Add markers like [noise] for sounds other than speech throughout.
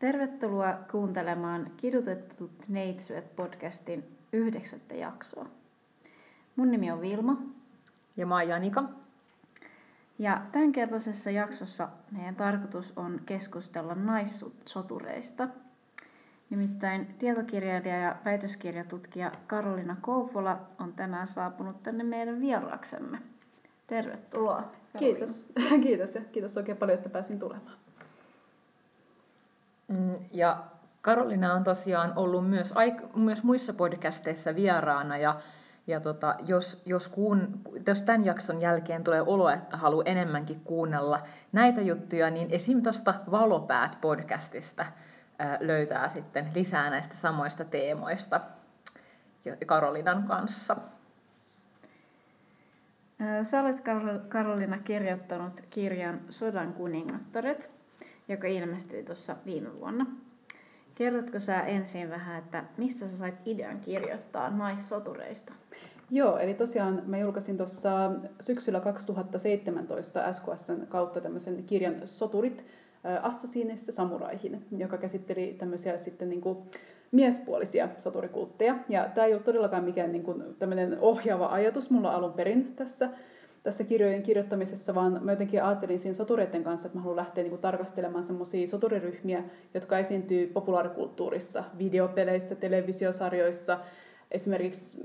Tervetuloa kuuntelemaan Kidutetut neitsyöt podcastin yhdeksättä jaksoa. Mun nimi on Vilma. Ja mä oon Janika. Ja tämänkertaisessa jaksossa meidän tarkoitus on keskustella naissotureista. Nimittäin tietokirjailija ja väitöskirjatutkija Karolina Kouvola on tänään saapunut tänne meidän vieraaksemme. Tervetuloa. Karolina. Kiitos. [laughs] Kiitos ja kiitos oikein paljon, että pääsin tulemaan. Mm, ja Karolina on tosiaan ollut myös, myös muissa podcasteissa vieraana ja, ja tota, jos, jos, kuun, jos tämän jakson jälkeen tulee olo, että haluaa enemmänkin kuunnella näitä juttuja, niin esim. tuosta Valopäät-podcastista löytää sitten lisää näistä samoista teemoista Karolinan kanssa. Sä olet Karolina kirjoittanut kirjan Sodan kuningattaret, joka ilmestyi tuossa viime vuonna. Kerrotko sä ensin vähän, että mistä sä sait idean kirjoittaa naissotureista? Joo, eli tosiaan mä julkaisin tuossa syksyllä 2017 SKSn kautta tämmöisen kirjan Soturit Assasiinissa samuraihin, joka käsitteli tämmöisiä sitten niin kuin miespuolisia soturikultteja. Ja tämä ei ollut todellakaan mikään niin kuin tämmöinen ohjaava ajatus mulla alun perin tässä, tässä kirjojen kirjoittamisessa, vaan mä jotenkin ajattelin siinä sotureiden kanssa, että mä haluan lähteä niin kuin tarkastelemaan semmoisia soturiryhmiä, jotka esiintyy populaarikulttuurissa, videopeleissä, televisiosarjoissa. Esimerkiksi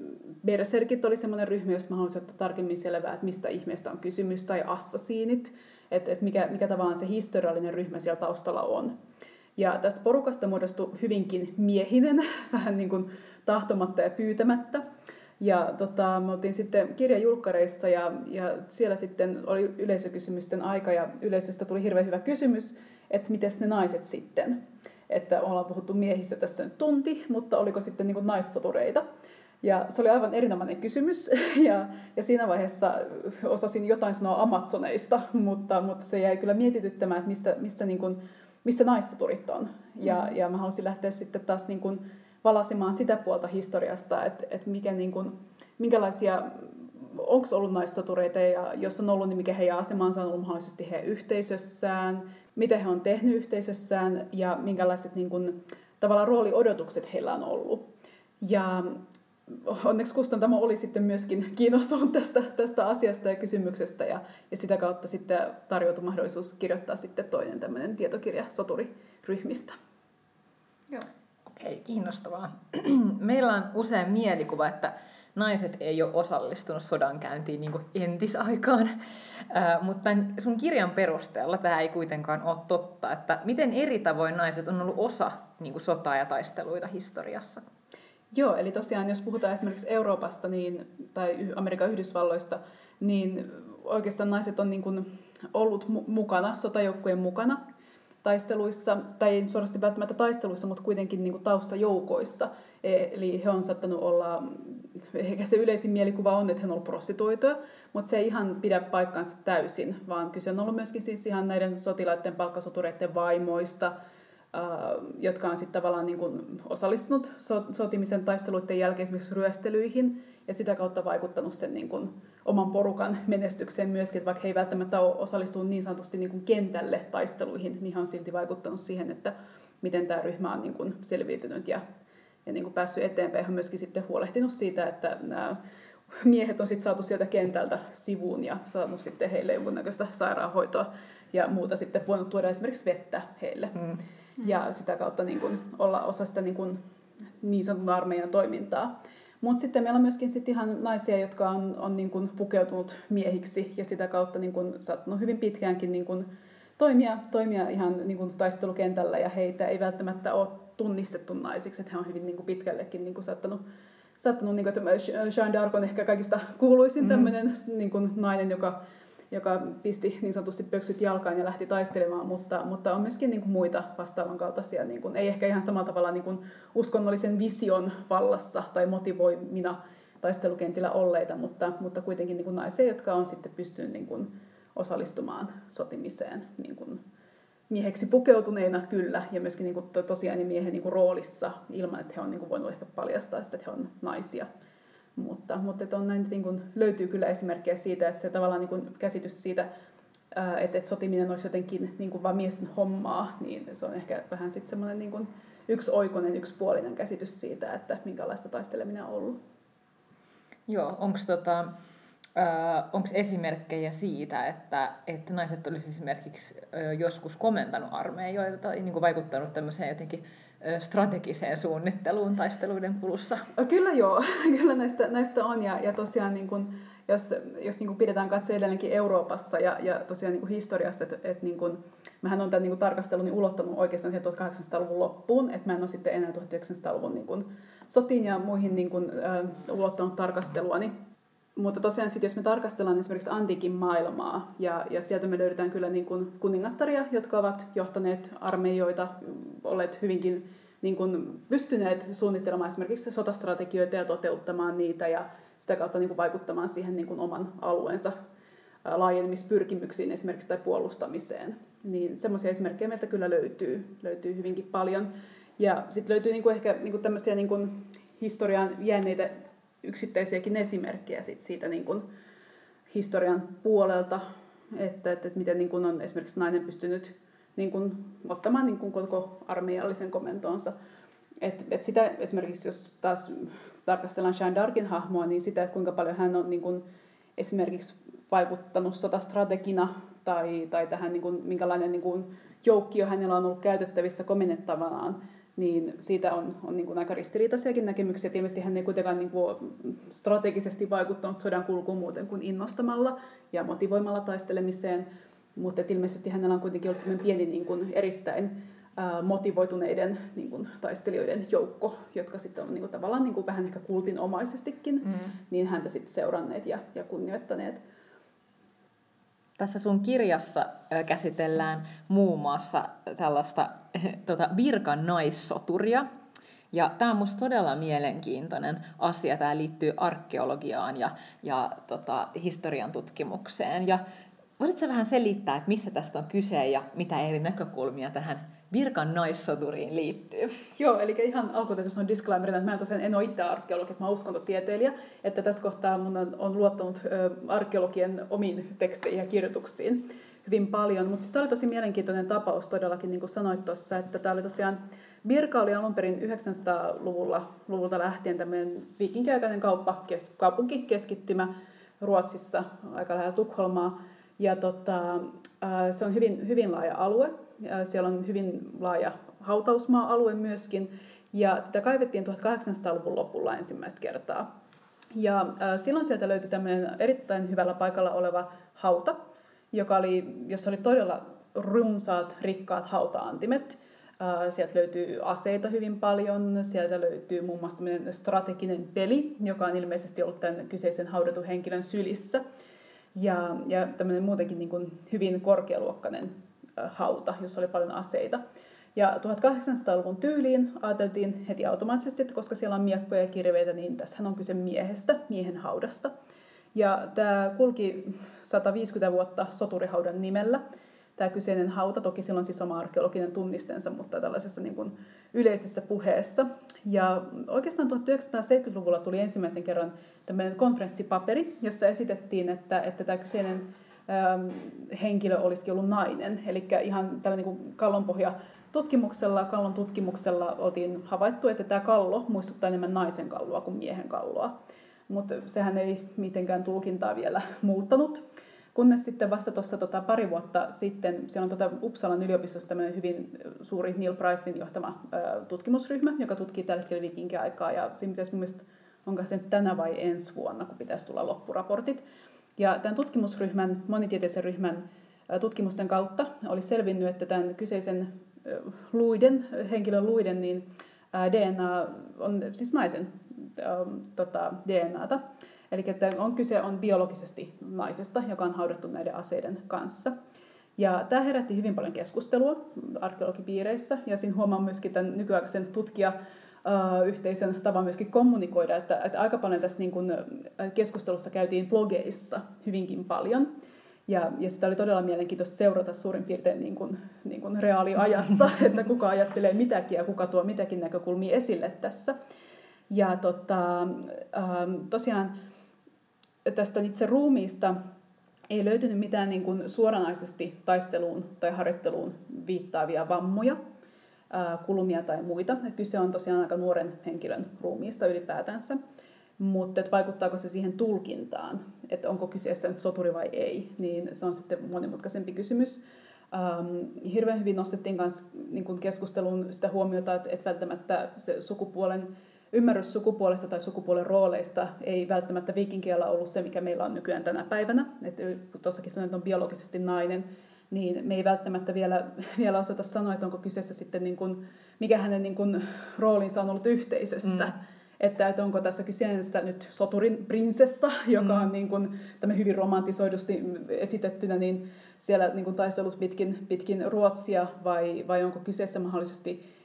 Berserkit oli semmoinen ryhmä, jossa mä haluaisin ottaa tarkemmin selvää, että mistä ihmeestä on kysymys, tai assasiinit, että, että mikä, mikä tavallaan se historiallinen ryhmä siellä taustalla on. Ja tästä porukasta muodostui hyvinkin miehinen, [laughs] vähän niin kuin tahtomatta ja pyytämättä. Ja tota, me oltiin sitten kirjajulkkareissa ja, ja siellä sitten oli yleisökysymysten aika ja yleisöstä tuli hirveän hyvä kysymys, että miten ne naiset sitten. Että ollaan puhuttu miehissä tässä nyt tunti, mutta oliko sitten niin naissotureita. Ja se oli aivan erinomainen kysymys [laughs] ja, ja siinä vaiheessa osasin jotain sanoa Amazoneista, mutta, mutta se jäi kyllä mietityttämään, että mistä, mistä, niin kuin, missä naissoturit on. Ja, mm. ja mä halusin lähteä sitten taas niin kuin, valasimaan sitä puolta historiasta, että, että mikä, niin kuin, minkälaisia, onko ollut naissotureita ja jos on ollut, niin mikä heidän asemansa on ollut mahdollisesti heidän yhteisössään, mitä he on tehnyt yhteisössään ja minkälaiset niin kuin, tavallaan rooliodotukset heillä on ollut. Ja onneksi kustantamo oli sitten myöskin kiinnostunut tästä, tästä asiasta ja kysymyksestä ja, ja sitä kautta sitten tarjoutui mahdollisuus kirjoittaa sitten toinen tämmöinen tietokirja soturiryhmistä. Joo. Okei, kiinnostavaa. [clears throat] Meillä on usein mielikuva, että naiset ei ole osallistunut sodankäyntiin niin entisaikaan, äh, mutta sun kirjan perusteella tämä ei kuitenkaan ole totta, että miten eri tavoin naiset on ollut osa niin sotaa ja taisteluita historiassa? Joo, eli tosiaan jos puhutaan esimerkiksi Euroopasta niin, tai Amerikan Yhdysvalloista, niin oikeastaan naiset on niin kuin ollut mukana, sotajoukkojen mukana taisteluissa, tai ei suorasti välttämättä taisteluissa, mutta kuitenkin niin kuin taustajoukoissa. E, eli he on saattanut olla, ehkä se yleisin mielikuva on, että he on ollut prostituoituja, mutta se ei ihan pidä paikkaansa täysin, vaan kyse on ollut myöskin siis ihan näiden sotilaiden palkkasotureiden vaimoista, jotka on sitten tavallaan niin kuin osallistunut sotimisen taisteluiden jälkeen esimerkiksi ryöstelyihin ja sitä kautta vaikuttanut sen niin kuin oman porukan menestykseen myöskin, että vaikka he ei välttämättä ole osallistunut niin sanotusti niin kuin kentälle taisteluihin, niin he on silti vaikuttanut siihen, että miten tämä ryhmä on niin kuin selviytynyt ja, ja niin kuin päässyt eteenpäin. He on myöskin sitten huolehtinut siitä, että nämä miehet on sitten saatu sieltä kentältä sivuun ja saanut sitten heille jonkunnäköistä sairaanhoitoa ja muuta sitten voinut tuoda esimerkiksi vettä heille. Mm ja sitä kautta niin kuin olla osa sitä niin, kuin niin sanotun armeijan toimintaa. Mutta sitten meillä on myöskin sit ihan naisia, jotka on, on niin kuin pukeutunut miehiksi ja sitä kautta niin kuin sattunut hyvin pitkäänkin niin kuin toimia, toimia ihan niin kuin taistelukentällä ja heitä ei välttämättä ole tunnistettu naisiksi, että he on hyvin niin kuin pitkällekin niin kuin sattunut, sattunut niin kuin, että Jean d'Arc on ehkä kaikista kuuluisin mm. tämmöinen niin kuin nainen, joka joka pisti niin sanotusti pöksyt jalkaan ja lähti taistelemaan, mutta, mutta on myöskin niin kuin muita vastaavan kaltaisia, niin kuin, ei ehkä ihan samalla tavalla niin kuin uskonnollisen vision vallassa tai motivoimina taistelukentillä olleita, mutta, mutta kuitenkin niin kuin naisia, jotka on sitten pystynyt niin kuin osallistumaan sotimiseen niin kuin mieheksi pukeutuneina kyllä, ja myöskin niin kuin tosiaan miehen niin kuin roolissa, ilman että he on niin kuin voinut ehkä paljastaa sitä, että he on naisia. Mutta, mutta että on näin, niin kuin, löytyy kyllä esimerkkejä siitä, että se tavallaan niin kuin käsitys siitä että et sotiminen olisi jotenkin niin kuin vain miesten hommaa, niin se on ehkä vähän sitten semmoinen niin kuin yksi oikoinen, yksipuolinen käsitys siitä, että minkälaista taisteleminen on ollut. Joo, onko tota, onko esimerkkejä siitä, että, että naiset olisivat esimerkiksi joskus komentanut armeijoita tai niin kuin vaikuttanut tämmöiseen jotenkin strategiseen suunnitteluun taisteluiden kulussa? Kyllä joo, [laughs] kyllä näistä, näistä on. Ja, ja tosiaan niin kun, jos, jos niin kun pidetään katse edelleenkin Euroopassa ja, ja tosiaan niin historiassa, että et niin kun, mähän on tämän niin tarkastelun ulottanut oikeastaan 1800-luvun loppuun, että mä en ole sitten enää 1900-luvun niin kun, sotiin ja muihin niin kun, äh, ulottanut tarkastelua, niin mutta tosiaan sitten jos me tarkastellaan esimerkiksi antiikin maailmaa, ja, ja sieltä me löydetään kyllä niin kuin kuningattaria, jotka ovat johtaneet armeijoita, olleet hyvinkin niin kuin pystyneet suunnittelemaan esimerkiksi sotastrategioita ja toteuttamaan niitä, ja sitä kautta niin kuin vaikuttamaan siihen niin kuin oman alueensa laajenemispyrkimyksiin esimerkiksi tai puolustamiseen. Niin semmoisia esimerkkejä meiltä kyllä löytyy, löytyy hyvinkin paljon. Ja sitten löytyy niinku ehkä niinku tämmöisiä niinku historiaan jääneitä yksittäisiäkin esimerkkejä sit siitä niin kuin historian puolelta, että, että, että miten niin kuin on esimerkiksi nainen pystynyt niin kuin ottamaan niin kuin koko armeijallisen komentoonsa. Et, et sitä esimerkiksi, jos taas tarkastellaan Jeanne d'Arcin hahmoa, niin sitä, että kuinka paljon hän on niin kuin esimerkiksi vaikuttanut sotastrategina tai, tai tähän, niin kuin, minkälainen niin kuin joukkio hänellä on ollut käytettävissä komennettavanaan, niin siitä on, on niin kuin aika ristiriitaisiakin näkemyksiä. Ilmeisesti hän ei kuitenkaan niin kuin strategisesti vaikuttanut sodan kulkuun muuten kuin innostamalla ja motivoimalla taistelemiseen, mutta ilmeisesti hänellä on kuitenkin ollut pieni niin kuin erittäin motivoituneiden niin kuin, taistelijoiden joukko, jotka sitten on niin kuin, tavallaan niin kuin, vähän ehkä kultinomaisestikin mm. niin häntä sitten seuranneet ja, ja kunnioittaneet. Tässä sun kirjassa käsitellään muun muassa tällaista [laughs] tota, virkan naissoturia. Ja tämä on minusta todella mielenkiintoinen asia. Tämä liittyy arkeologiaan ja, ja tota, historian tutkimukseen. Ja voisitko vähän selittää, että missä tästä on kyse ja mitä eri näkökulmia tähän virkan naissoturiin liittyy. Joo, eli ihan alkuun on disclaimer, että mä tosiaan en ole itse arkeologi, että mä uskontotieteilijä, että tässä kohtaa mun on, luottanut arkeologien omiin teksteihin ja kirjoituksiin hyvin paljon. Mutta siis tämä oli tosi mielenkiintoinen tapaus todellakin, niin kuin sanoit tuossa, että tämä oli tosiaan Birka oli alun perin 900-luvulla luvulta lähtien tämmöinen viikinkiaikainen kauppa, kes, kaupunkikeskittymä Ruotsissa, aika lähellä Tukholmaa. Ja tota, se on hyvin, hyvin laaja alue, siellä on hyvin laaja hautausmaa-alue myöskin, ja sitä kaivettiin 1800-luvun lopulla ensimmäistä kertaa. Ja silloin sieltä löytyi tämmöinen erittäin hyvällä paikalla oleva hauta, joka oli, jossa oli todella runsaat, rikkaat hauta-antimet. Sieltä löytyy aseita hyvin paljon, sieltä löytyy muun muassa strateginen peli, joka on ilmeisesti ollut tämän kyseisen haudatun henkilön sylissä. Ja, ja tämmöinen muutenkin niin kuin hyvin korkealuokkainen hauta, jossa oli paljon aseita. Ja 1800-luvun tyyliin ajateltiin heti automaattisesti, että koska siellä on miekkoja ja kirveitä, niin tässä on kyse miehestä, miehen haudasta. Ja tämä kulki 150 vuotta soturihaudan nimellä. Tämä kyseinen hauta, toki silloin siis oma arkeologinen tunnistensa, mutta tällaisessa niin kuin yleisessä puheessa. Ja oikeastaan 1970-luvulla tuli ensimmäisen kerran tämmöinen konferenssipaperi, jossa esitettiin, että, että tämä kyseinen henkilö olisikin ollut nainen. Eli ihan tällä niin kallonpohja tutkimuksella, kallon tutkimuksella oltiin havaittu, että tämä kallo muistuttaa enemmän naisen kalloa kuin miehen kalloa. Mutta sehän ei mitenkään tulkintaa vielä muuttanut. Kunnes sitten vasta tuossa tota, pari vuotta sitten, siellä on tota Uppsalan yliopistossa tämmöinen hyvin suuri Neil Pricein johtama ö, tutkimusryhmä, joka tutkii tällä hetkellä vikinkiaikaa. Ja siinä pitäisi mielestäni, onko se tänä vai ensi vuonna, kun pitäisi tulla loppuraportit. Ja tämän tutkimusryhmän, monitieteisen ryhmän tutkimusten kautta oli selvinnyt, että tämän kyseisen luiden, henkilön luiden, niin DNA on siis naisen tota, DNAta. Eli että on kyse on biologisesti naisesta, joka on haudattu näiden aseiden kanssa. Ja tämä herätti hyvin paljon keskustelua arkeologipiireissä, ja siinä huomaa myöskin tämän nykyaikaisen tutkija yhteisön tavan myöskin kommunikoida, että, että aika paljon tässä niin kuin keskustelussa käytiin blogeissa hyvinkin paljon. Ja, ja sitä oli todella mielenkiintoista seurata suurin piirtein niin kuin, niin kuin reaaliajassa, [laughs] että kuka ajattelee mitäkin ja kuka tuo mitäkin näkökulmia esille tässä. Ja tota, tosiaan tästä itse ruumiista ei löytynyt mitään niin kuin suoranaisesti taisteluun tai harjoitteluun viittaavia vammoja, kulumia tai muita. Et kyse on tosiaan aika nuoren henkilön ruumiista ylipäätänsä. Mutta vaikuttaako se siihen tulkintaan, että onko kyseessä nyt soturi vai ei, niin se on sitten monimutkaisempi kysymys. Ähm, hirveän hyvin nostettiin myös niin keskustelun sitä huomiota, että, että välttämättä se sukupuolen ymmärrys sukupuolesta tai sukupuolen rooleista ei välttämättä viikinkielä ollut se, mikä meillä on nykyään tänä päivänä. Että tuossakin sanoin, että on biologisesti nainen, niin me ei välttämättä vielä, [laughs] vielä osata sanoa, että onko kyseessä sitten, niin kuin, mikä hänen niin kuin, roolinsa on ollut yhteisössä. Mm. Että, että onko tässä kyseessä nyt soturin prinsessa, [laughs] joka mm. on niin kuin, hyvin romantisoidusti esitettynä, niin siellä niin kuin taistelut pitkin, pitkin Ruotsia, vai, vai onko kyseessä mahdollisesti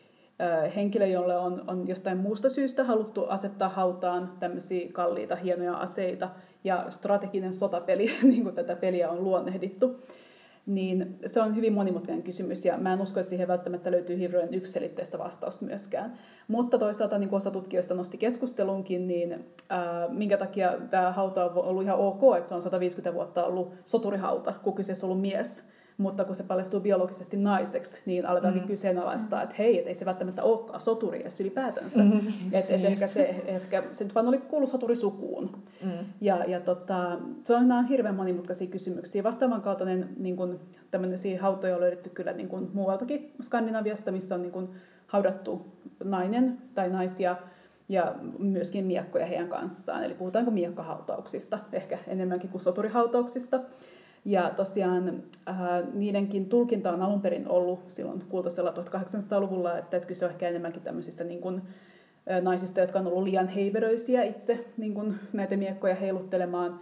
henkilö, jolle on, on jostain muusta syystä haluttu asettaa hautaan tämmöisiä kalliita, hienoja aseita, ja strateginen sotapeli, [laughs] niin kuin tätä peliä on luonnehdittu. Niin se on hyvin monimutkainen kysymys, ja mä en usko, että siihen välttämättä löytyy hirveän yksilitteistä vastausta myöskään. Mutta toisaalta, niin kuin osa tutkijoista nosti keskustelunkin, niin ää, minkä takia tämä hauta on ollut ihan ok, että se on 150 vuotta ollut soturihauta, kun kyseessä on ollut mies mutta kun se paljastuu biologisesti naiseksi, niin aletaankin mm. kyseenalaistaa, että hei, et ei se välttämättä olekaan soturi edes ylipäätänsä. Mm. Että et ehkä, se, ehkä se nyt vaan oli kuulu soturisukuun. Mm. Ja, ja tota, se on nämä hirveän monimutkaisia kysymyksiä. Vastaavan kaltainen niin kun, hautoja on löydetty kyllä niin kun, muualtakin Skandinaviasta, missä on niin kun, haudattu nainen tai naisia ja myöskin miekkoja heidän kanssaan. Eli puhutaanko miekkahautauksista, ehkä enemmänkin kuin soturihautauksista. Ja tosiaan äh, niidenkin tulkinta on alun perin ollut silloin kultaisella 1800-luvulla, että, että kyse on ehkä enemmänkin tämmöisistä niin kuin, äh, naisista, jotka on ollut liian heiveröisiä itse niin kuin näitä miekkoja heiluttelemaan.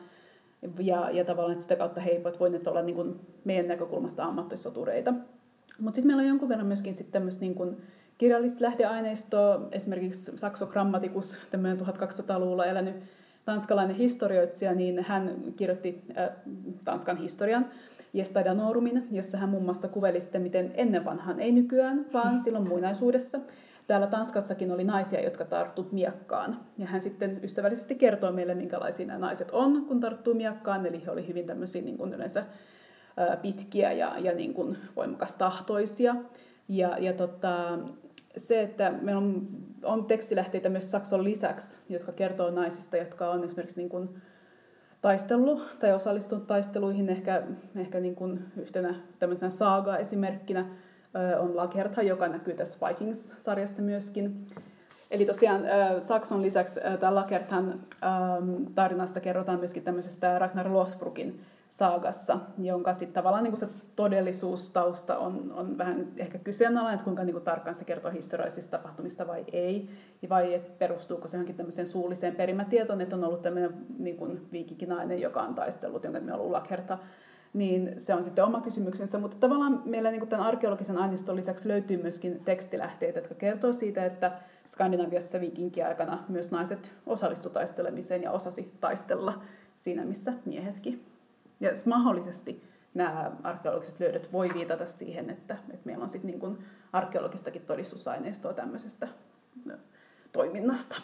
Ja, ja tavallaan että sitä kautta he eivät voineet olla niin kuin meidän näkökulmasta ammattisotureita. Mutta sitten meillä on jonkun verran myöskin sitten tämmöistä niin kirjallista lähdeaineistoa, esimerkiksi Saxo Grammaticus, tämmöinen 1200-luvulla elänyt tanskalainen historioitsija, niin hän kirjoitti äh, Tanskan historian Gesta Danorumin, jossa hän muun muassa kuveli sitten, miten ennen vanhaan, ei nykyään, vaan [laughs] silloin muinaisuudessa, täällä Tanskassakin oli naisia, jotka tarttu miekkaan. Ja hän sitten ystävällisesti kertoo meille, minkälaisia nämä naiset on, kun tarttuu miekkaan. Eli he oli hyvin tämmöisiä niin kuin yleensä pitkiä ja, ja niin kuin voimakas tahtoisia. Ja, ja tota, se, että meillä on, on tekstilähteitä myös Sakson lisäksi, jotka kertoo naisista, jotka on esimerkiksi niin kuin taistellut tai osallistunut taisteluihin. Ehkä, ehkä niin kuin yhtenä tämmöisenä saaga-esimerkkinä on Lagertha, joka näkyy tässä Vikings-sarjassa myöskin. Eli tosiaan Sakson lisäksi tämä Lagerthan tarinasta kerrotaan myöskin tämmöisestä Ragnar Lothbrokin saagassa, jonka sitten tavallaan niin se todellisuustausta on, on vähän ehkä kyseenalainen, että kuinka niin kuin tarkkaan se kertoo historiallisista tapahtumista vai ei, vai perustuuko se johonkin tämmöiseen suulliseen perimätietoon, että on ollut tämmöinen niin kuin viikikinainen, joka on taistellut, jonka nimi on ollut niin se on sitten oma kysymyksensä, mutta tavallaan meillä niin kuin tämän arkeologisen aineiston lisäksi löytyy myöskin tekstilähteitä, jotka kertoo siitä, että Skandinaviassa viikinkiaikana myös naiset osallistuivat taistelemiseen ja osasi taistella siinä, missä miehetkin. Ja mahdollisesti nämä arkeologiset löydöt voi viitata siihen, että, että meillä on sitten niin arkeologistakin todistusaineistoa tämmöisestä toiminnasta.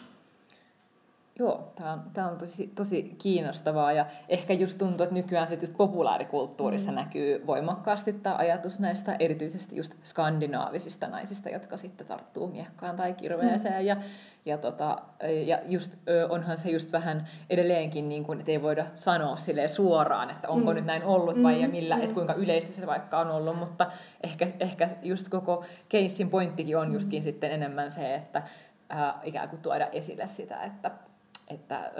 Joo, tämä on, tämä on tosi, tosi kiinnostavaa ja ehkä just tuntuu, että nykyään se just populaarikulttuurissa mm. näkyy voimakkaasti tämä ajatus näistä erityisesti just skandinaavisista naisista, jotka sitten tarttuu miekkaan tai kirveeseen mm. ja, ja, tota, ja just, onhan se just vähän edelleenkin, niin kuin, että ei voida sanoa sille suoraan, että onko mm. nyt näin ollut vai mm. ja millä, mm. että kuinka yleistä se vaikka on ollut, mutta ehkä, ehkä just koko keissin pointtikin on justkin mm. sitten enemmän se, että äh, ikään kuin tuoda esille sitä, että että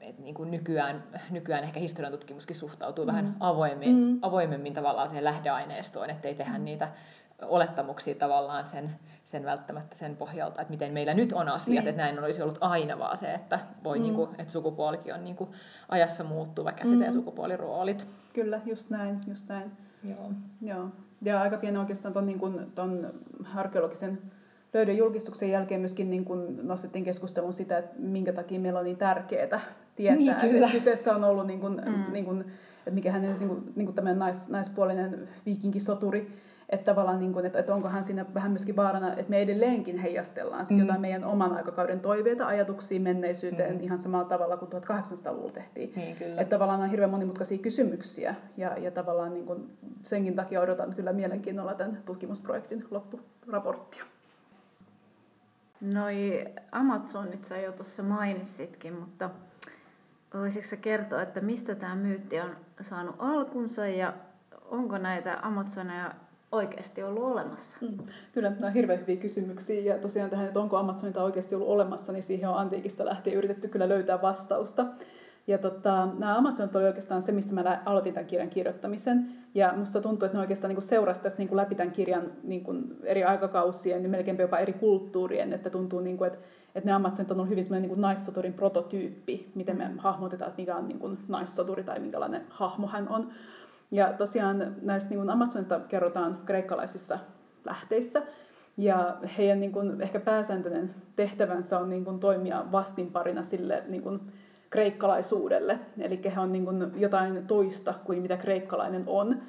et niin kuin nykyään, nykyään ehkä historian tutkimuskin suhtautuu mm. vähän avoimemmin, mm. avoimemmin tavallaan siihen lähdeaineistoon, ettei tehdä mm. niitä olettamuksia tavallaan sen, sen välttämättä sen pohjalta, että miten meillä nyt on asiat, niin. että näin olisi ollut aina vaan se, että, voi mm. niin kuin, että sukupuolikin on niin kuin ajassa muuttuva käsite mm. ja sukupuoliroolit. Kyllä, just näin, just näin. Joo. Joo. Ja aika pieni oikeastaan ton, niin kuin, ton arkeologisen löydön julkistuksen jälkeen myöskin niin kuin nostettiin keskustelun sitä, että minkä takia meillä on niin tärkeää tietää, niin, kyllä. että kyseessä on ollut, niin kuin, mm. niin kuin, että mikä hänen niin kuin, niin kuin tämmöinen nais, naispuolinen viikinkisoturi, Että tavallaan, niin kuin, että, että onkohan siinä vähän myöskin vaarana, että me edelleenkin heijastellaan sit mm. jotain meidän oman aikakauden toiveita, ajatuksia menneisyyteen mm. ihan samalla tavalla kuin 1800-luvulla tehtiin. Niin, kyllä. Että tavallaan on hirveän monimutkaisia kysymyksiä ja, ja tavallaan niin kuin senkin takia odotan kyllä mielenkiinnolla tämän tutkimusprojektin loppuraporttia. Noi Amazonit sä jo tuossa mainitsitkin, mutta voisitko kertoa, että mistä tämä myytti on saanut alkunsa ja onko näitä Amazoneja oikeasti ollut olemassa? Mm. Kyllä, nämä on hirveän hyviä kysymyksiä ja tosiaan tähän, että onko Amazonita oikeasti ollut olemassa, niin siihen on antiikista lähtien yritetty kyllä löytää vastausta. Ja tota, nämä Amazonit oli oikeastaan se, mistä mä aloitin tämän kirjan kirjoittamisen. Ja musta tuntuu, että ne oikeastaan niin seurasi tässä niin läpi tämän kirjan niin eri aikakausien, niin melkein jopa eri kulttuurien, että tuntuu, niin kuin, että, että ne Amazonit on ollut hyvin sellainen niin naissoturin prototyyppi, miten me hahmotetaan, että mikä on niin kuin naissoturi tai minkälainen hahmo hän on. Ja tosiaan näistä niin Amazonista kerrotaan kreikkalaisissa lähteissä, ja heidän niin kuin, ehkä pääsääntöinen tehtävänsä on niin kuin, toimia vastinparina sille niin kuin, kreikkalaisuudelle. Eli he on niin kuin, jotain toista kuin mitä kreikkalainen on.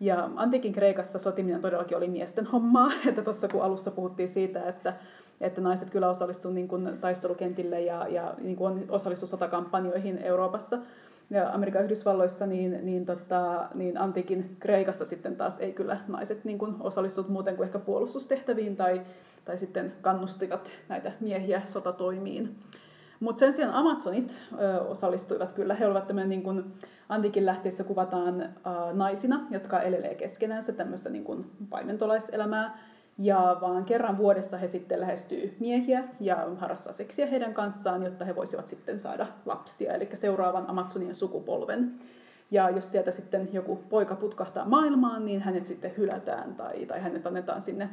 Ja antiikin Kreikassa sotiminen todellakin oli miesten hommaa. [laughs] Että tuossa kun alussa puhuttiin siitä, että, että naiset kyllä osallistuivat niin taistelukentille ja, ja niin kuin osallistuivat sotakampanjoihin Euroopassa, ja Amerikan Yhdysvalloissa, niin, niin, tota, niin antiikin Kreikassa sitten taas ei kyllä naiset niin kuin muuten kuin ehkä puolustustehtäviin tai, tai sitten kannustivat näitä miehiä sotatoimiin. Mutta sen sijaan Amazonit ö, osallistuivat kyllä. He olivat tämmöinen niin kuin antiikin lähteissä kuvataan ö, naisina, jotka elelee keskenänsä tämmöistä niin kuin paimentolaiselämää. Ja vaan kerran vuodessa he sitten lähestyy miehiä ja harrastaa seksiä heidän kanssaan, jotta he voisivat sitten saada lapsia, eli seuraavan Amazonien sukupolven. Ja jos sieltä sitten joku poika putkahtaa maailmaan, niin hänet sitten hylätään tai, tai hänet annetaan sinne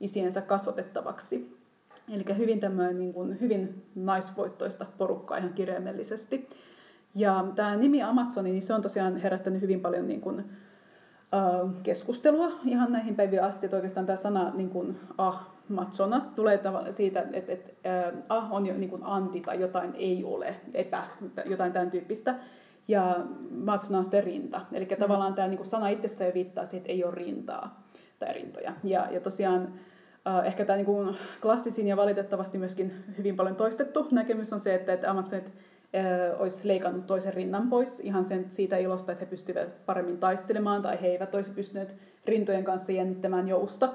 isiensä kasvatettavaksi. Eli hyvin tämmöinen niin kuin, hyvin naisvoittoista porukkaa ihan kirjaimellisesti. Ja tämä nimi Amazoni, niin se on tosiaan herättänyt hyvin paljon niin kuin, keskustelua ihan näihin päiviin asti, että oikeastaan tämä sana niin kuin ah, matsonas tulee siitä, että, että ah on jo niin kuin anti tai jotain ei ole, epä, jotain tämän tyyppistä. Ja matsona on sitten rinta. Eli mm. tavallaan tämä niin kuin sana itsessään viittaa siihen, että ei ole rintaa tai rintoja. Ja, ja tosiaan ehkä tämä niin klassisin ja valitettavasti myöskin hyvin paljon toistettu näkemys on se, että, Amazonit olisi leikannut toisen rinnan pois ihan sen, siitä ilosta, että he pystyvät paremmin taistelemaan tai he eivät olisi pystyneet rintojen kanssa jännittämään jousta.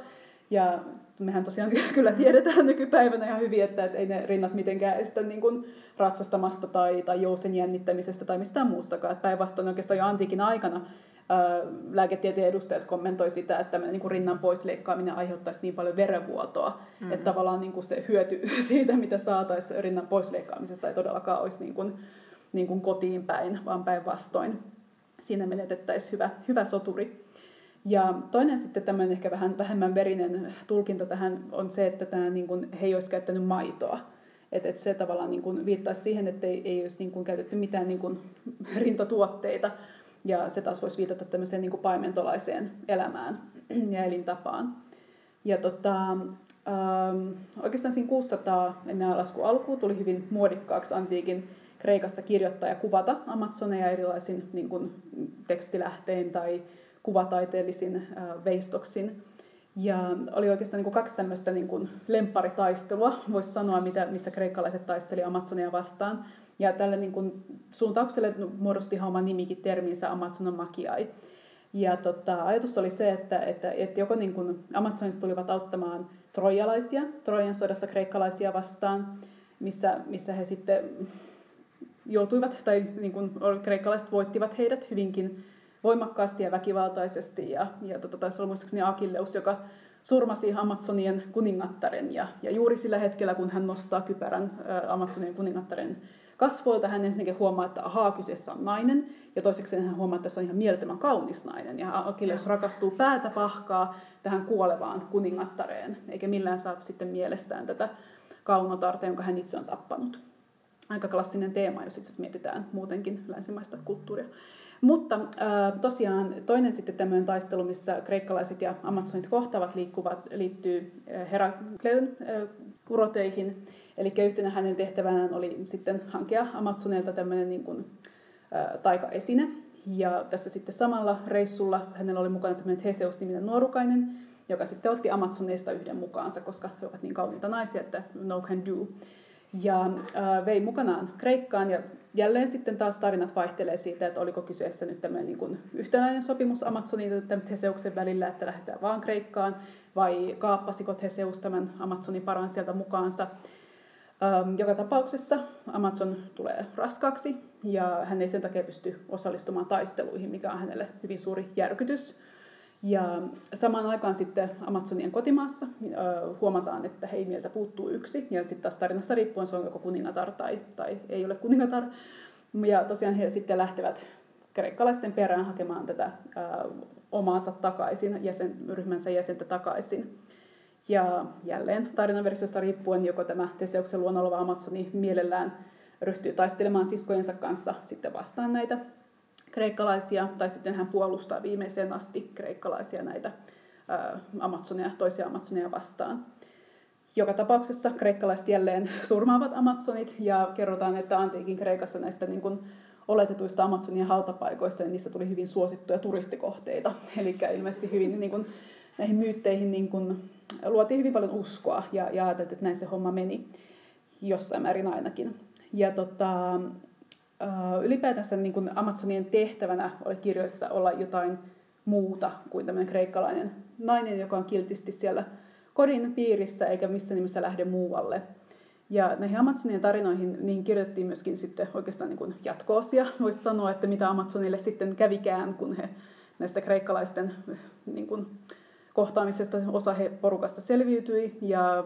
Ja mehän tosiaan [laughs] kyllä tiedetään nykypäivänä ihan hyvin, että, että ei ne rinnat mitenkään estä niin kuin ratsastamasta tai, tai jousen jännittämisestä tai mistään muussakaan. Päinvastoin oikeastaan jo antiikin aikana lääketieteen edustajat kommentoi sitä, että niin kuin rinnan poisleikkaaminen aiheuttaisi niin paljon verenvuotoa, mm-hmm. että tavallaan niin kuin se hyöty [laughs] siitä, mitä saataisiin rinnan poisleikkaamisesta, ei todellakaan olisi niin kuin, niin kuin kotiin päin, vaan päinvastoin. Siinä menetettäisiin hyvä, hyvä soturi. Ja toinen sitten tämmöinen ehkä vähän vähemmän verinen tulkinta tähän on se, että tämä, niin kuin, he ei olisi käyttänyt maitoa. Että et se tavallaan niin kuin viittaisi siihen, että ei, ei olisi niin kuin käytetty mitään niin kuin rintatuotteita, ja se taas voisi viitata tämmöiseen niin kuin paimentolaiseen elämään [clears throat] ja elintapaan. Ja tota, ähm, oikeastaan siinä 600 ennen laskun alkuun tuli hyvin muodikkaaksi antiikin Kreikassa kirjoittaa ja kuvata Amazoneja erilaisin niin kuin tekstilähtein tai kuvataiteellisin äh, veistoksin. Ja oli oikeastaan niin kuin kaksi tämmöistä niin kuin lempparitaistelua, voisi sanoa, mitä, missä kreikkalaiset taisteli Amazonia vastaan. Ja tälle niin kuin suuntaukselle muodosti ihan oma nimikin terminsä Amazonan makiai. Ja tota, ajatus oli se, että, että, että joko niin kuin Amazonit tulivat auttamaan trojalaisia, Trojan sodassa kreikkalaisia vastaan, missä, missä he sitten joutuivat, tai niin kuin kreikkalaiset voittivat heidät hyvinkin voimakkaasti ja väkivaltaisesti. Ja, ja tota, taisi olla muistaakseni Akilleus, joka surmasi Amazonien kuningattaren. Ja, ja juuri sillä hetkellä, kun hän nostaa kypärän ä, Amazonien kuningattaren kasvoilta, hän ensinnäkin huomaa, että ahaa, kyseessä on nainen. Ja toiseksi hän huomaa, että se on ihan mielettömän kaunis nainen. Ja Akilleus rakastuu päätä pahkaa tähän kuolevaan kuningattareen, eikä millään saa sitten mielestään tätä kaunotarta, jonka hän itse on tappanut. Aika klassinen teema, jos itse mietitään muutenkin länsimaista kulttuuria. Mutta äh, tosiaan toinen sitten tämmöinen taistelu, missä kreikkalaiset ja amazonit kohtaavat liikkuvat, liittyy äh, Herakleon äh, uroteihin. Eli yhtenä hänen tehtävänään oli sitten hankea Amazonilta tämmöinen niin kuin, äh, taikaesine. Ja tässä sitten samalla reissulla hänellä oli mukana tämmöinen Theseus-niminen nuorukainen, joka sitten otti Amazoneista yhden mukaansa, koska he ovat niin kauniita naisia, että no can do. Ja äh, vei mukanaan Kreikkaan ja jälleen sitten taas tarinat vaihtelee siitä, että oliko kyseessä nyt tämmöinen niin kuin yhtenäinen sopimus Amazonin ja Theseuksen välillä, että lähdetään vaan Kreikkaan, vai kaappasiko Theseus tämän Amazonin paran sieltä mukaansa. Ähm, joka tapauksessa Amazon tulee raskaaksi ja hän ei sen takia pysty osallistumaan taisteluihin, mikä on hänelle hyvin suuri järkytys. Ja samaan aikaan sitten Amazonien kotimaassa huomataan, että hei, meiltä puuttuu yksi. Ja sitten taas tarinasta riippuen se on joko kuningatar tai, tai ei ole kuningatar. Ja tosiaan he sitten lähtevät kreikkalaisten perään hakemaan tätä ää, omaansa takaisin, jäsen, ryhmänsä jäsentä takaisin. Ja jälleen tarinanversiosta riippuen joko tämä Teseuksen luona oleva Amazoni mielellään ryhtyy taistelemaan siskojensa kanssa sitten vastaan näitä kreikkalaisia, tai sitten hän puolustaa viimeiseen asti kreikkalaisia näitä Amazonia, toisia Amazonia vastaan. Joka tapauksessa kreikkalaiset jälleen [laughs] surmaavat Amazonit ja kerrotaan, että antiikin Kreikassa näistä niin kuin oletetuista Amazonien hautapaikoista, niin niissä tuli hyvin suosittuja turistikohteita. [laughs] Eli ilmeisesti hyvin niin kuin, näihin myytteihin niin kuin, luotiin hyvin paljon uskoa ja, ja ajateltiin, että näin se homma meni jossain määrin ainakin. Ja tota, ylipäätänsä niin kuin Amazonien tehtävänä oli kirjoissa olla jotain muuta kuin tämmöinen kreikkalainen nainen, joka on kiltisti siellä kodin piirissä eikä missä nimessä lähde muualle. Ja näihin Amazonien tarinoihin niihin kirjoitettiin myöskin sitten oikeastaan niin jatkoosia. Voisi sanoa, että mitä Amazonille sitten kävikään, kun he näistä kreikkalaisten niin kuin, kohtaamisesta osa he porukasta selviytyi. Ja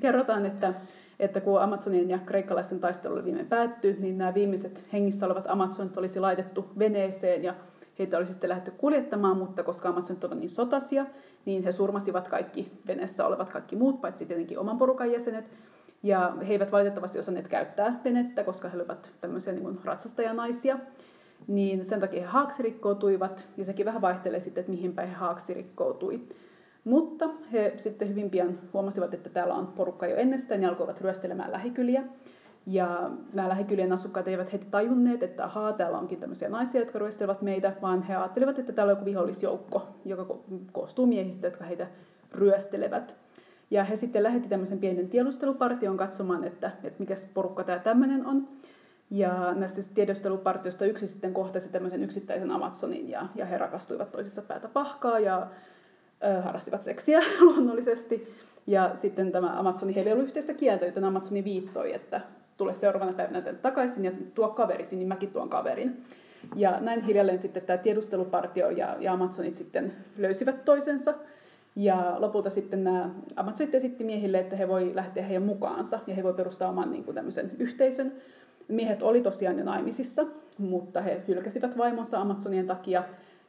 kerrotaan, että että kun Amazonien ja kreikkalaisten taistelu oli viime päätty, niin nämä viimeiset hengissä olevat Amazonit olisi laitettu veneeseen ja heitä olisi sitten lähdetty kuljettamaan, mutta koska Amazonit ovat niin sotasia, niin he surmasivat kaikki veneessä olevat kaikki muut, paitsi tietenkin oman porukan jäsenet. Ja he eivät valitettavasti osanneet käyttää venettä, koska he olivat tämmöisiä niin ratsastajanaisia. Niin sen takia he haaksirikkoutuivat, ja sekin vähän vaihtelee sitten, että mihin päin he haaksirikkoutui. Mutta he sitten hyvin pian huomasivat, että täällä on porukka jo ennestään ja alkoivat ryöstelemään lähikyliä. Ja nämä lähikylien asukkaat eivät heti tajunneet, että ahaa, täällä onkin tämmöisiä naisia, jotka ryöstelevät meitä, vaan he ajattelivat, että täällä on joku vihollisjoukko, joka koostuu miehistä, jotka heitä ryöstelevät. Ja he sitten lähetti tämmöisen pienen tiedustelupartion katsomaan, että, että mikä porukka tämä tämmöinen on. Ja näistä tiedustelupartioista yksi sitten kohtasi tämmöisen yksittäisen Amazonin ja, ja he rakastuivat toisissa päätä pahkaa ja harrastivat seksiä [laughs] luonnollisesti. Ja sitten tämä Amazoni, heillä ei ollut yhteistä kieltä, joten Amazoni viittoi, että tule seuraavana päivänä tänne takaisin ja tuo kaverisi, niin mäkin tuon kaverin. Ja näin hiljalleen sitten tämä tiedustelupartio ja, ja Amazonit sitten löysivät toisensa. Ja lopulta sitten nämä Amazonit esitti miehille, että he voi lähteä heidän mukaansa ja he voi perustaa oman niin kuin tämmöisen yhteisön. Miehet oli tosiaan jo naimisissa, mutta he hylkäsivät vaimonsa Amazonien takia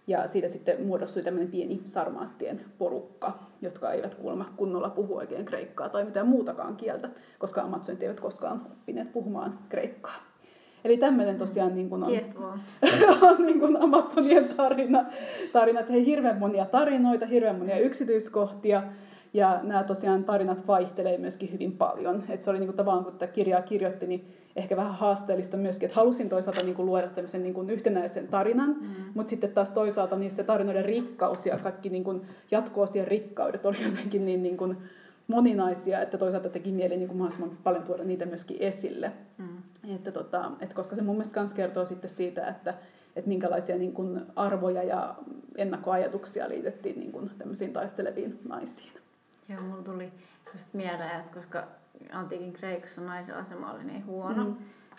ja siitä sitten muodostui tämmöinen pieni sarmaattien porukka, jotka eivät kuulemma kunnolla puhu oikein kreikkaa tai mitään muutakaan kieltä, koska amazonit eivät koskaan oppineet puhumaan kreikkaa. Eli tämmöinen tosiaan niin kuin on, [laughs] on niin kuin Amazonien tarina, tarina, että he hirveän monia tarinoita, hirveän monia yksityiskohtia, ja nämä tosiaan tarinat vaihtelee myöskin hyvin paljon. Et se oli niin kuin tavallaan, kun tätä kirjaa kirjoitti, niin ehkä vähän haasteellista myöskin, että halusin toisaalta niin kuin luoda tämmöisen niin kuin yhtenäisen tarinan, mm. mutta sitten taas toisaalta niin se tarinoiden rikkaus ja kaikki niin kuin jatko-osien rikkaudet oli jotenkin niin, niin kuin moninaisia, että toisaalta teki mieli niin kuin mahdollisimman paljon tuoda niitä myöskin esille. Mm. Että tota, että koska se mun mielestä myös kertoo sitten siitä, että, että minkälaisia niin kuin arvoja ja ennakkoajatuksia liitettiin niin kuin tämmöisiin taisteleviin naisiin. Joo, mulla tuli just mieleen, että koska antiikin Kreikassa naisen asema oli niin huono, mm.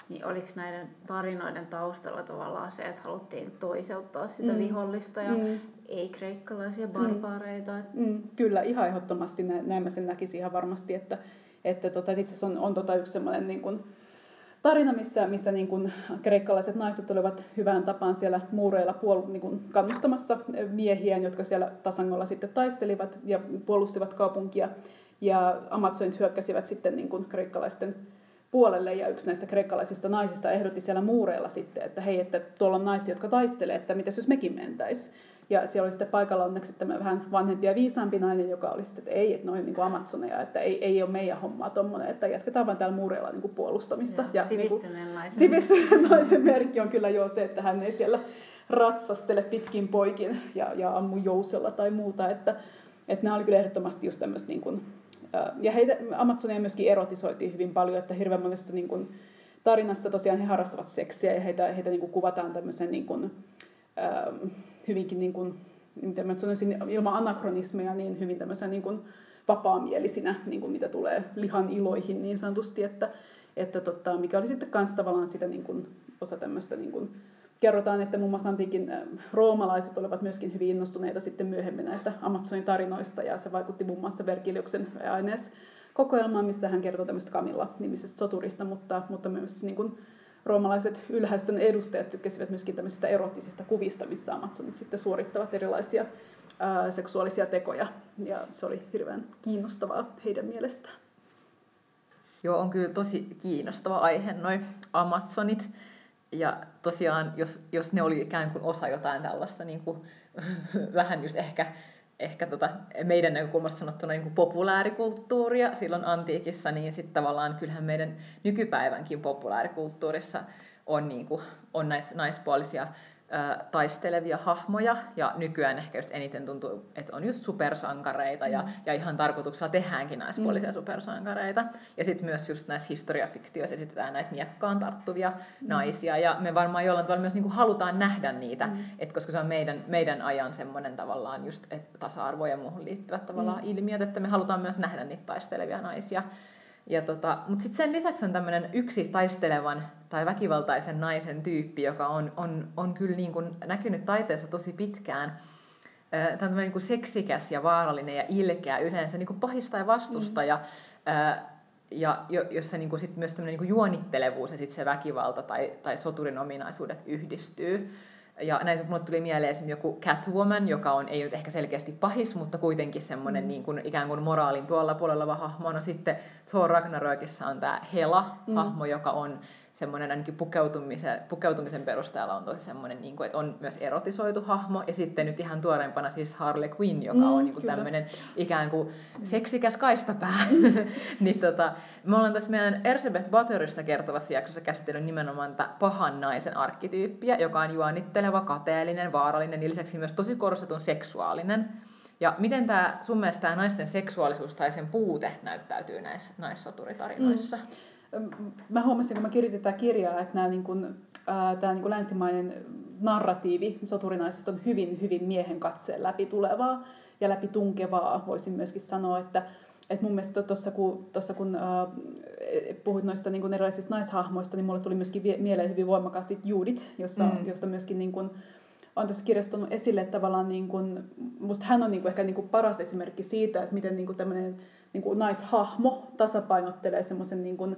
niin oliko näiden tarinoiden taustalla tavallaan se, että haluttiin toiseuttaa sitä mm. vihollista ja mm. ei-kreikkalaisia barbaareita? Mm. Mm. Kyllä, ihan ehdottomasti näin, näin mä sen näkisin ihan varmasti, että, että tota, itse asiassa on, on tota yksi sellainen niin kuin, tarina, missä, missä niin kuin kreikkalaiset naiset olivat hyvään tapaan siellä muureilla puol- niin kuin kannustamassa miehiä, jotka siellä tasangolla sitten taistelivat ja puolustivat kaupunkia. Ja Amazonit hyökkäsivät sitten niin kuin kreikkalaisten puolelle ja yksi näistä kreikkalaisista naisista ehdotti siellä muureilla sitten, että hei, että tuolla on naisia, jotka taistelee, että mitäs jos mekin mentäis. Ja siellä oli sitten paikalla onneksi tämä vähän vanhempi ja viisaampi nainen, joka oli sitten, että ei, että noin niin kuin Amazoneja, että ei, ei ole meidän hommaa tuommoinen, että jatketaan vaan täällä muureilla niin kuin puolustamista. Ja, ja sivistyneen niin naisen. Sivistyneen naisen merkki on kyllä jo se, että hän ei siellä ratsastele pitkin poikin ja, ja ammu jousella tai muuta, että että nämä oli kyllä ehdottomasti just tämmöistä niin kuin, ja heitä, Amazonia myöskin erotisoitiin hyvin paljon, että hirveän monessa niin kuin, tarinassa tosiaan he harrastavat seksiä ja heitä, heitä niin kuin kuvataan tämmöisen niin kuin, hyvinkin, niin kuin, miten mä sanoisin, ilman anakronismeja, niin hyvin tämmöisen niin kuin, vapaamielisinä, niin kuin mitä tulee lihan iloihin niin sanotusti, että, että tota, mikä oli sitten kans tavallaan sitä niin kuin, osa tämmöistä niin kuin, kerrotaan, että muun muassa antiikin roomalaiset olivat myöskin hyvin innostuneita sitten myöhemmin näistä Amazonin tarinoista, ja se vaikutti muun muassa Vergiliuksen ainees kokoelmaan, missä hän kertoo tämmöistä Kamilla-nimisestä soturista, mutta, mutta myös niin kuin, roomalaiset ylhäistön edustajat tykkäsivät myöskin tämmöisistä erottisista kuvista, missä Amazonit sitten suorittavat erilaisia ää, seksuaalisia tekoja, ja se oli hirveän kiinnostavaa heidän mielestään. Joo, on kyllä tosi kiinnostava aihe, noin Amazonit. Ja tosiaan, jos, jos ne oli ikään kuin osa jotain tällaista niin kuin, [laughs] vähän just ehkä, ehkä tota, meidän näkökulmasta sanottuna niin kuin populaarikulttuuria silloin antiikissa, niin sitten tavallaan kyllähän meidän nykypäivänkin populaarikulttuurissa on, niin kuin, on näitä naispuolisia taistelevia hahmoja, ja nykyään ehkä just eniten tuntuu, että on just supersankareita, ja, mm. ja ihan tarkoituksella tehdäänkin naispuolisia mm. supersankareita. Ja sitten myös just näissä historiafiktioissa esitetään näitä miekkaan tarttuvia mm. naisia, ja me varmaan jollain tavalla myös niinku halutaan nähdä niitä, mm. et koska se on meidän, meidän ajan semmoinen tavallaan just et tasa-arvo ja muuhun liittyvät tavallaan mm. ilmiöt, että me halutaan myös nähdä niitä taistelevia naisia. Ja tota, Mutta sitten sen lisäksi on tämmöinen yksi taistelevan tai väkivaltaisen naisen tyyppi, joka on, on, on kyllä niin kuin näkynyt taiteessa tosi pitkään. Tämä on niin kuin seksikäs ja vaarallinen ja ilkeä, yleensä niin kuin pahista ja vastustaja. Mm. Ja jossa niin kuin sit myös tämmöinen niin kuin juonittelevuus ja sit se väkivalta tai, tai soturin ominaisuudet yhdistyy. Ja näin mulle tuli mieleen esimerkiksi joku Catwoman, joka on ei nyt ehkä selkeästi pahis, mutta kuitenkin semmoinen mm. niin kuin, ikään kuin moraalin tuolla puolella oleva hahmo. No sitten Thor Ragnarokissa on tämä Hela-hahmo, mm. joka on semmoinen ainakin pukeutumisen, pukeutumisen perusteella on tosi semmoinen, niin kuin, että on myös erotisoitu hahmo. Ja sitten nyt ihan tuoreempana siis Harley Quinn, joka mm, on niin kuin tämmöinen ikään kuin seksikäs kaistapää. [laughs] niin tota, me ollaan tässä meidän Ersebeth Butterista kertovassa jaksossa käsitellyt nimenomaan tätä pahan naisen arkkityyppiä, joka on juonitteleva, kateellinen, vaarallinen ja lisäksi myös tosi korostetun seksuaalinen. Ja miten tämä sun mielestä tämä naisten seksuaalisuus tai sen puute näyttäytyy näissä naissotuриtarinoissa? Mm mä huomasin, kun mä kirjoitin tätä kirjaa, että nämä niin kuin, tämä niin kuin länsimainen narratiivi soturinaisessa on hyvin, hyvin miehen katseen läpi tulevaa ja läpi tunkevaa, voisin myöskin sanoa, että et mun mielestä tuossa kun, tossa, kun äh, puhuit noista niin kuin erilaisista naishahmoista, niin mulle tuli myöskin mieleen hyvin voimakkaasti Judith, jossa, mm. josta myöskin niin kuin, on tässä kirjassa esille, että tavallaan niin kuin, musta hän on niin kuin ehkä niin kuin paras esimerkki siitä, että miten niin kuin tämmöinen niin kuin naishahmo tasapainottelee semmoisen niin kuin,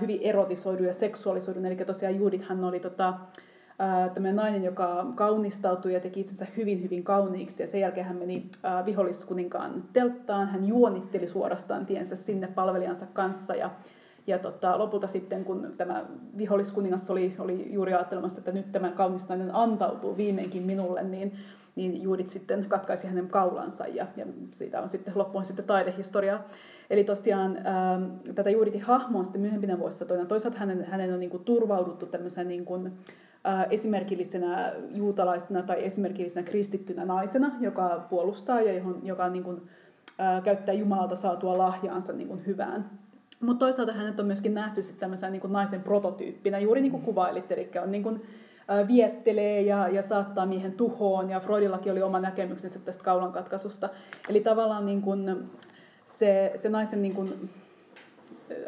hyvin erotisoidun ja seksuaalisoidun. Eli tosiaan Judith hän oli tota, äh, tämmöinen nainen, joka kaunistautui ja teki itsensä hyvin, hyvin kauniiksi. Ja sen jälkeen hän meni viholliskuninkaan telttaan. Hän juonitteli suorastaan tiensä sinne palvelijansa kanssa. Ja, ja tota, lopulta sitten, kun tämä viholliskuningas oli, oli juuri ajattelemassa, että nyt tämä kaunis nainen antautuu viimeinkin minulle, niin niin Judith sitten katkaisi hänen kaulansa ja, ja siitä on sitten loppuun sitten taidehistoriaa. Eli tosiaan ähm, tätä Judithin hahmoa sitten myöhempinä toinen. Toisaalta hänen, hänen on niin kuin turvauduttu tämmöisen niin kuin, äh, esimerkillisenä juutalaisena tai esimerkillisenä kristittynä naisena, joka puolustaa ja johon, joka niin kuin, äh, käyttää Jumalalta saatua lahjaansa niin kuin hyvään. Mutta toisaalta hänet on myöskin nähty sitten tämmöisen niin naisen prototyyppinä, juuri niin kuin kuvailit, eli on niin kuin, viettelee ja, ja saattaa miehen tuhoon, ja Freudillakin oli oma näkemyksensä tästä kaulan katkaisusta. Eli tavallaan niin kuin se, se naisen niin kuin,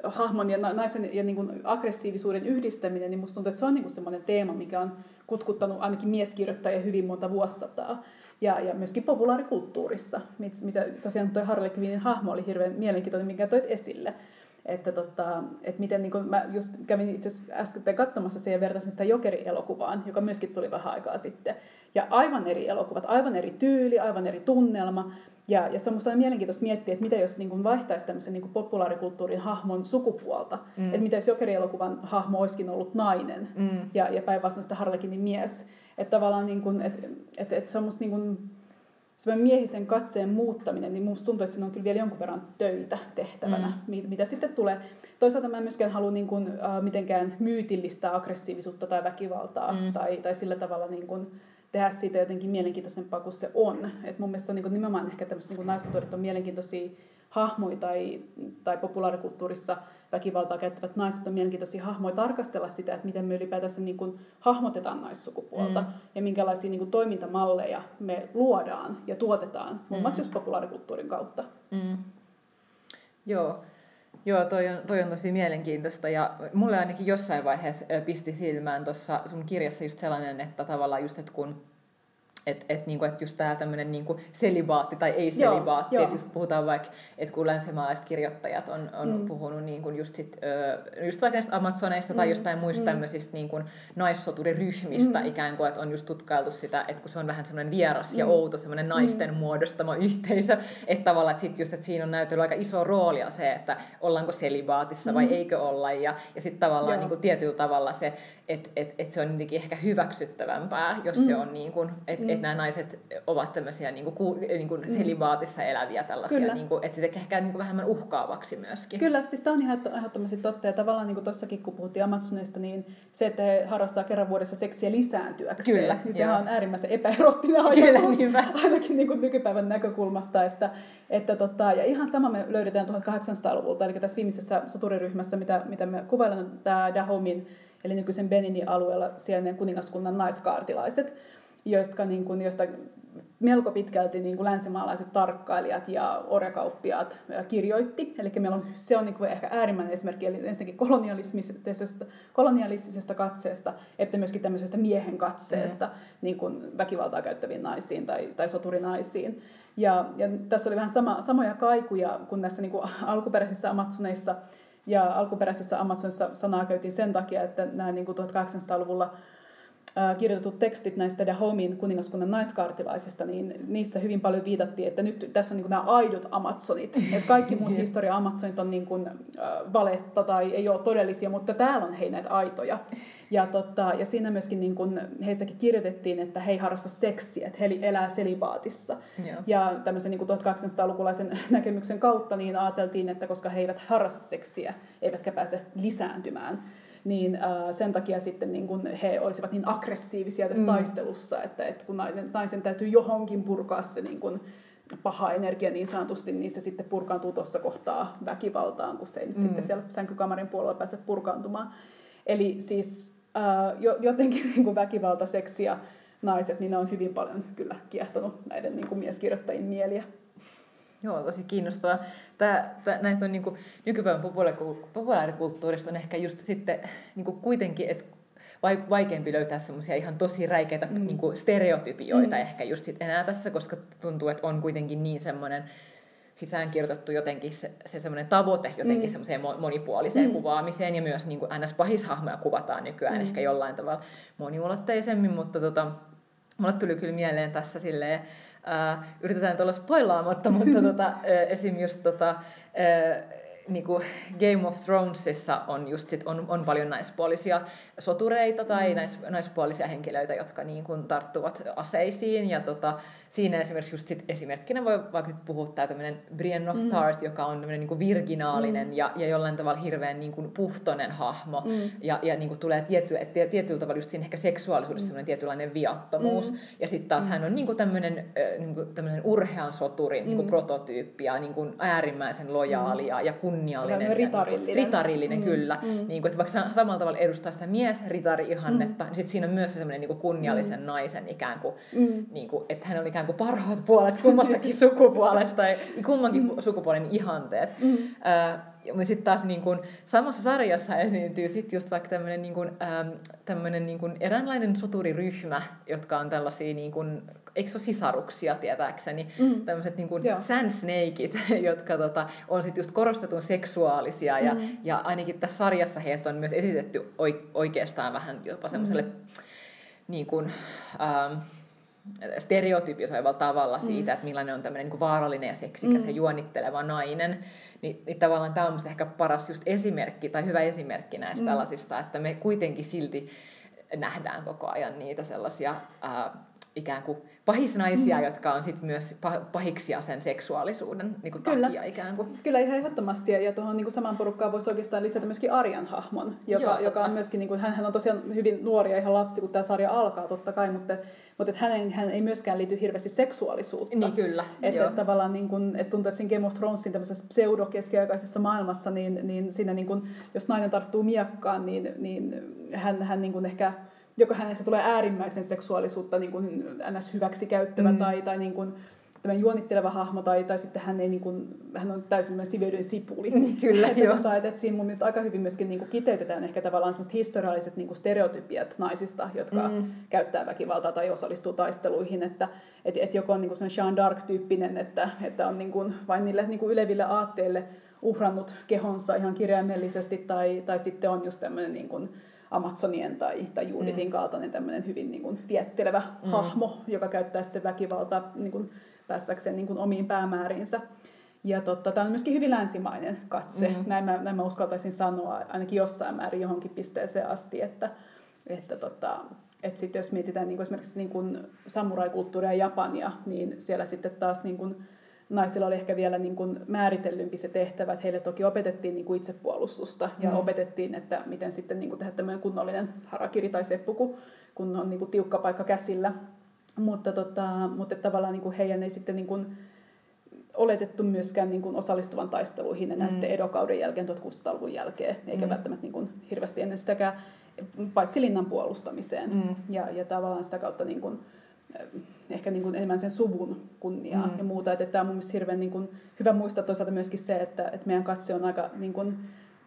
hahmon ja naisen ja niin kuin aggressiivisuuden yhdistäminen, niin musta tuntuu, että se on niin kuin semmoinen teema, mikä on kutkuttanut ainakin mieskirjoittajia hyvin monta vuosisataa. Ja, ja myöskin populaarikulttuurissa, mitä tosiaan toi Harley Quinnin hahmo oli hirveän mielenkiintoinen, minkä toit esille. Että, tota, että miten, niin kun mä just kävin itse asiassa äsken katsomassa sen ja vertaisin sitä Jokeri-elokuvaan, joka myöskin tuli vähän aikaa sitten. Ja aivan eri elokuvat, aivan eri tyyli, aivan eri tunnelma. Ja, ja se on minusta mielenkiintoista miettiä, että mitä jos niin kuin vaihtaisi tämmöisen niin kuin populaarikulttuurin hahmon sukupuolta. Mm. Että mitä jos Jokeri-elokuvan hahmo olisikin ollut nainen mm. ja, ja päinvastoin sitä Harlekinin mies. Että tavallaan niin kuin, että, että, että se on musta niin kuin, semmoinen miehisen katseen muuttaminen, niin musta tuntuu, että siinä on kyllä vielä jonkun verran töitä tehtävänä, mm. mitä sitten tulee. Toisaalta mä en myöskään halua niin kuin, uh, mitenkään myytillistää aggressiivisuutta tai väkivaltaa mm. tai, tai sillä tavalla niin kuin, tehdä siitä jotenkin mielenkiintoisempaa kuin se on. Et mun mielestä se on niin nimenomaan ehkä tämmöiset niin naisautorit on mielenkiintoisia hahmoja tai, tai populaarikulttuurissa väkivaltaa käyttävät naiset on mielenkiintoisia hahmoja tarkastella sitä, että miten me ylipäätänsä niin kuin hahmotetaan naissukupuolta mm. ja minkälaisia niin kuin toimintamalleja me luodaan ja tuotetaan, muun muassa mm. just populaarikulttuurin kautta. Mm. Joo. Joo, toi on, toi on tosi mielenkiintoista ja mulle ainakin jossain vaiheessa pisti silmään tuossa sun kirjassa just sellainen, että tavallaan just, että kun että et, niinku, et just tämä tämmöinen niinku selibaatti tai ei-selibaatti, että just puhutaan vaikka, että kun länsimaalaiset kirjoittajat on, on mm. puhunut niinku just, sit, ö, just vaikka näistä Amazoneista mm. tai jostain muista mm. tämmöisistä niinku naissoturiryhmistä mm. ikään kuin, että on just tutkailtu sitä, että kun se on vähän semmoinen vieras mm. ja outo semmoinen naisten mm. muodostama yhteisö, että tavallaan että sit just, että siinä on näytellyt aika iso roolia se, että ollaanko selibaatissa vai mm. eikö olla ja, ja sitten tavallaan niinku tietyllä tavalla se, että et, et se on jotenkin ehkä hyväksyttävämpää, jos mm. se on niin kuin, että mm. et nämä naiset ovat tämmöisiä niin kuin, niin kuin mm. selibaatissa eläviä tällaisia, niin kuin, että se tekee ehkä niin kuin vähemmän uhkaavaksi myöskin. Kyllä, siis tämä on ihan ehdottomasti totta. Ja tavallaan niin kuin tuossakin kun puhuttiin Amazonista, niin se, että he harrastaa kerran vuodessa seksiä lisääntyäkseen, Kyllä, niin se on äärimmäisen epäerottinen ajatus, Kyllä, [laughs] ainakin niin kuin nykypäivän näkökulmasta, että, että tota, ja ihan sama me löydetään 1800-luvulta, eli tässä viimeisessä soturiryhmässä, mitä, mitä me kuvaillaan, tämä Dahomin eli nykyisen Beninin alueella sijainneet kuningaskunnan naiskaartilaiset, joista, niin kuin, joista melko pitkälti niin kuin länsimaalaiset tarkkailijat ja orjakauppiaat kirjoitti. Eli meillä on, se on niin kuin ehkä äärimmäinen esimerkki, eli ensinnäkin kolonialistisesta, kolonialistisesta katseesta, että myöskin tämmöisestä miehen katseesta mm. niin kuin väkivaltaa käyttäviin naisiin tai, tai soturinaisiin. Ja, ja tässä oli vähän sama, samoja kaikuja kuin näissä niin kuin alkuperäisissä Amazoneissa, ja alkuperäisessä Amazonissa sanaa käytiin sen takia, että nämä niin kuin 1800-luvulla kirjoitetut tekstit näistä Dahomin kuningaskunnan naiskaartilaisista, niin niissä hyvin paljon viitattiin, että nyt tässä on niin kuin nämä aidot Amazonit. [laughs] Että kaikki muut historia Amazonit on niin kuin, äh, valetta tai ei ole todellisia, mutta täällä on hei näitä aitoja. Ja, tota, ja siinä myöskin niin kun heissäkin kirjoitettiin, että he ei harrasta seksiä, että he elää selibaatissa. Joo. Ja tämmöisen niin 1800-lukulaisen [laughs] näkemyksen kautta niin ajateltiin, että koska he eivät harrasta seksiä, eivätkä pääse lisääntymään, niin äh, sen takia sitten niin kun he olisivat niin aggressiivisia tässä mm. taistelussa, että, että kun naisen, naisen täytyy johonkin purkaa se niin kun paha energia niin sanotusti, niin se sitten purkaantuu tuossa kohtaa väkivaltaan, kun se ei nyt mm. sitten siellä sänkykamarin puolella pääse purkaantumaan. Eli siis äh, jotenkin [laughs] niin kuin väkivalta, seksi ja naiset, niin ne on hyvin paljon kyllä kiehtonut näiden niin kuin mieskirjoittajien mieliä. Joo, tosi kiinnostavaa. Tämä, tämä, näitä on niin kuin, nykypäivän populaarikulttuurista on ehkä just sitten niin kuin kuitenkin, että vaikeampi löytää semmoisia ihan tosi räikeitä mm. niin kuin stereotypioita mm. ehkä just sit enää tässä, koska tuntuu, että on kuitenkin niin semmoinen sisäänkirjoitettu jotenkin se, se semmoinen tavoite jotenkin mm. semmoiseen monipuoliseen mm. kuvaamiseen ja myös niin kuin ns. pahishahmoja kuvataan nykyään mm. ehkä jollain tavalla moniulotteisemmin, mutta tota, mulle tuli kyllä mieleen tässä silleen, äh, yritetään tuolla spoilaamatta, mutta tota, [laughs] äh, esim. just tota, äh, niin kuin Game of Thronesissa on, just sit, on, on paljon naispuolisia sotureita tai mm. nais, naispuolisia henkilöitä, jotka niin kuin tarttuvat aseisiin. Ja tota, siinä esimerkiksi just sit esimerkkinä voi vaikka nyt puhua tämä tämmöinen Brienne of mm. Tarth, joka on tämmöinen niin kuin virginaalinen mm. ja, ja jollain tavalla hirveän niin kuin puhtoinen hahmo. Mm. Ja, ja niin kuin tulee tietty, et, tietyllä tavalla just siinä ehkä seksuaalisuudessa mm. semmoinen tietynlainen viattomuus. Mm. Ja sitten taas mm. hän on niin kuin tämmöinen, niin tämmöinen urhean soturin mm. niin kuin mm. prototyyppi ja niin kuin äärimmäisen lojaalia mm. ja kunniallinen. Ritarillinen. Ritarillinen, mm. kyllä. Mm. Niin kuin, että vaikka samalla tavalla edustaa sitä mies-ritari-ihannetta, mm. niin sitten siinä on myös semmoinen niin kuin kunniallisen mm. naisen ikään kuin, mm. niin kuin, että hän on ikään kuin parhaat puolet kummastakin [laughs] sukupuolesta tai kummankin mm. sukupuolen ihanteet. Mm. Äh, sitten taas niin kun, samassa sarjassa esiintyy sitten just vaikka tämmöinen niin kun, ähm, niin kun eräänlainen soturiryhmä, jotka on tällaisia niin kun, eikö se sisaruksia tietääkseni, mm. tämmöiset niin kuin sand snakeit, [laughs] jotka tota, on sitten just korostetun seksuaalisia ja, mm. ja ainakin tässä sarjassa heitä on myös esitetty oikeastaan vähän jopa semmoiselle mm. niin kuin, ähm, stereotypisoivalla tavalla siitä, mm. että millainen on tämmöinen niin vaarallinen ja seksikäs mm. ja juonitteleva nainen. Niin, niin tavallaan tämä on ehkä paras just esimerkki tai hyvä esimerkki näistä mm. tällaisista, että me kuitenkin silti nähdään koko ajan niitä sellaisia ää, ikään kuin pahisnaisia, mm. jotka on sitten myös pahiksia sen seksuaalisuuden niin kuin Kyllä. takia ikään kuin. Kyllä ihan ehdottomasti. Ja, ja tuohon niin saman porukkaan voisi oikeastaan lisätä myöskin Arjan hahmon, joka, Joo, joka on myöskin, niin kuin, hän, hän on tosiaan hyvin nuori ja ihan lapsi, kun tämä sarja alkaa totta kai, mutta, mutta että hänen, hän ei myöskään liity hirveästi seksuaalisuutta. Niin kyllä. Että, että tavallaan niin kuin, että tuntuu, että siinä Game of Thronesin tämmöisessä pseudo-keskiaikaisessa maailmassa, niin, niin siinä niin kuin, jos nainen tarttuu miakkaan, niin, niin hän, hän niin kuin ehkä joka hänessä tulee äärimmäisen seksuaalisuutta niin kuin ns. hyväksi käyttävä mm. tai, tai niin kuin, tämän juonitteleva hahmo tai, tai sitten hän, ei, niin kuin, hän on täysin siveyden sipuli. Mm, kyllä, että, joo. Tota, että, että siinä mun mielestä aika hyvin myöskin niin kuin kiteytetään ehkä tavallaan semmoiset historialliset niin kuin stereotypiat naisista, jotka mm. käyttää väkivaltaa tai osallistuu taisteluihin. Että et, et joko on niin kuin Jean d'Arc-tyyppinen, että, että on niin kuin vain niille niin kuin yleville aatteille uhrannut kehonsa ihan kirjaimellisesti, tai, tai sitten on just tämmöinen niin kuin, Amazonien tai, tai Juditin mm. kaltainen tämmöinen hyvin niin kuin, viettelevä mm. hahmo, joka käyttää sitten väkivaltaa niin kuin, päässäkseen niin kuin, omiin päämääriinsä. Ja totta, tämä on myöskin hyvin länsimainen katse, mm. näin, mä, näin mä uskaltaisin sanoa ainakin jossain määrin johonkin pisteeseen asti, että, että tota, että sitten jos mietitään niin kuin esimerkiksi niin kuin samuraikulttuuria ja Japania, niin siellä sitten taas niin kuin, naisilla oli ehkä vielä niin kuin määritellympi se tehtävä, että heille toki opetettiin niin kuin itsepuolustusta ja mm. opetettiin, että miten sitten niin kuin tehdä tämmöinen kunnollinen harakiri tai seppuku, kun on niin kuin tiukka paikka käsillä. Mutta, tota, mutta tavallaan niin kuin heidän ei sitten niin kuin oletettu myöskään niin kuin osallistuvan taisteluihin enää mm. sitten edokauden jälkeen 1600-luvun jälkeen, eikä mm. välttämättä niin kuin hirveästi ennen sitäkään, paitsi linnan puolustamiseen. Mm. Ja, ja tavallaan sitä kautta niin kuin, ehkä niin kuin enemmän sen suvun kunniaa mm. ja muuta. Että tämä on mun mielestä hirveän niin kuin, hyvä muistaa toisaalta myöskin se, että, että meidän katse on aika niin kuin,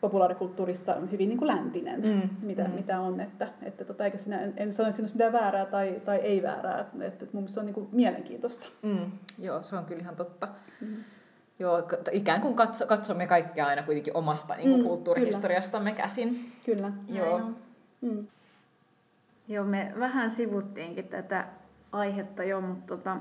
populaarikulttuurissa hyvin niin kuin läntinen, mm. Mitä, mm. mitä on. Että, että tota, eikä sinä, en, en sano, että siinä olisi mitään väärää tai, tai ei väärää. Että, että mun mielestä se on niin kuin mielenkiintoista. Mm. Joo, se on kyllä ihan totta. Mm. Joo, ikään kuin katso, katsomme kaikkea aina kuitenkin omasta niin kuin mm, kulttuurihistoriastamme kyllä. käsin. Kyllä. Joo. Mm. Joo, me vähän sivuttiinkin tätä aihetta jo, mutta tota,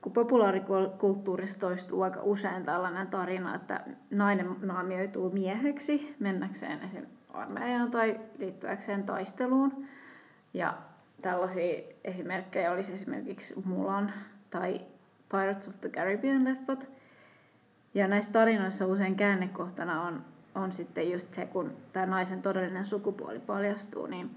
kun populaarikulttuurissa toistuu aika usein tällainen tarina, että nainen naamioituu mieheksi mennäkseen esim. armeijaan tai liittyäkseen taisteluun. Ja tällaisia esimerkkejä olisi esimerkiksi Mulan tai Pirates of the Caribbean leffat. Ja näissä tarinoissa usein käännekohtana on, on sitten just se, kun tämä naisen todellinen sukupuoli paljastuu, niin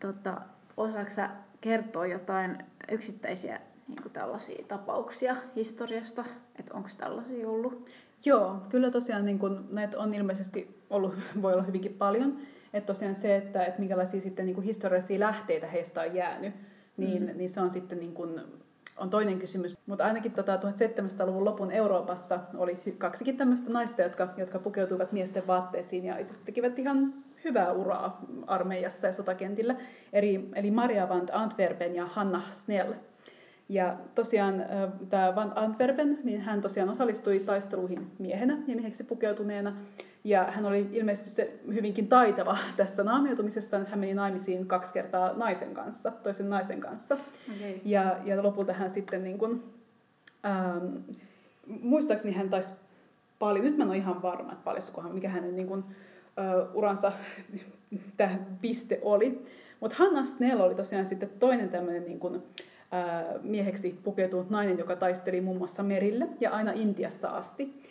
tota, osaksa kertoa jotain yksittäisiä niin kuin tällaisia tapauksia historiasta, että onko tällaisia ollut? Joo, kyllä tosiaan niin kun, näitä on ilmeisesti ollut, [laughs] voi olla hyvinkin paljon. Että tosiaan se, että, että minkälaisia sitten niin kuin historiallisia lähteitä heistä on jäänyt, niin, mm. niin se on sitten niin kuin, on toinen kysymys. Mutta ainakin tota 1700-luvun lopun Euroopassa oli kaksikin tämmöistä naista, jotka, jotka pukeutuivat miesten vaatteisiin ja itse asiassa tekivät ihan hyvää uraa armeijassa ja sotakentillä, eli, eli Maria van Antwerpen ja Hanna Snell. Ja tosiaan tämä Van Antwerpen, niin hän tosiaan osallistui taisteluihin miehenä ja mieheksi pukeutuneena. Ja hän oli ilmeisesti se hyvinkin taitava tässä naamioitumisessa. Hän meni naimisiin kaksi kertaa naisen kanssa, toisen naisen kanssa. Okay. Ja, ja lopulta hän sitten niin kuin, ähm, muistaakseni hän taisi paljon, nyt mä en ole ihan varma, että paljastukohan, mikä hänen niin kuin, uransa [laughs] tähän piste oli. Mutta Hanna Snell oli tosiaan sitten toinen tämmöinen niin kuin, uh, mieheksi pukeutunut nainen, joka taisteli muun muassa merille ja aina Intiassa asti.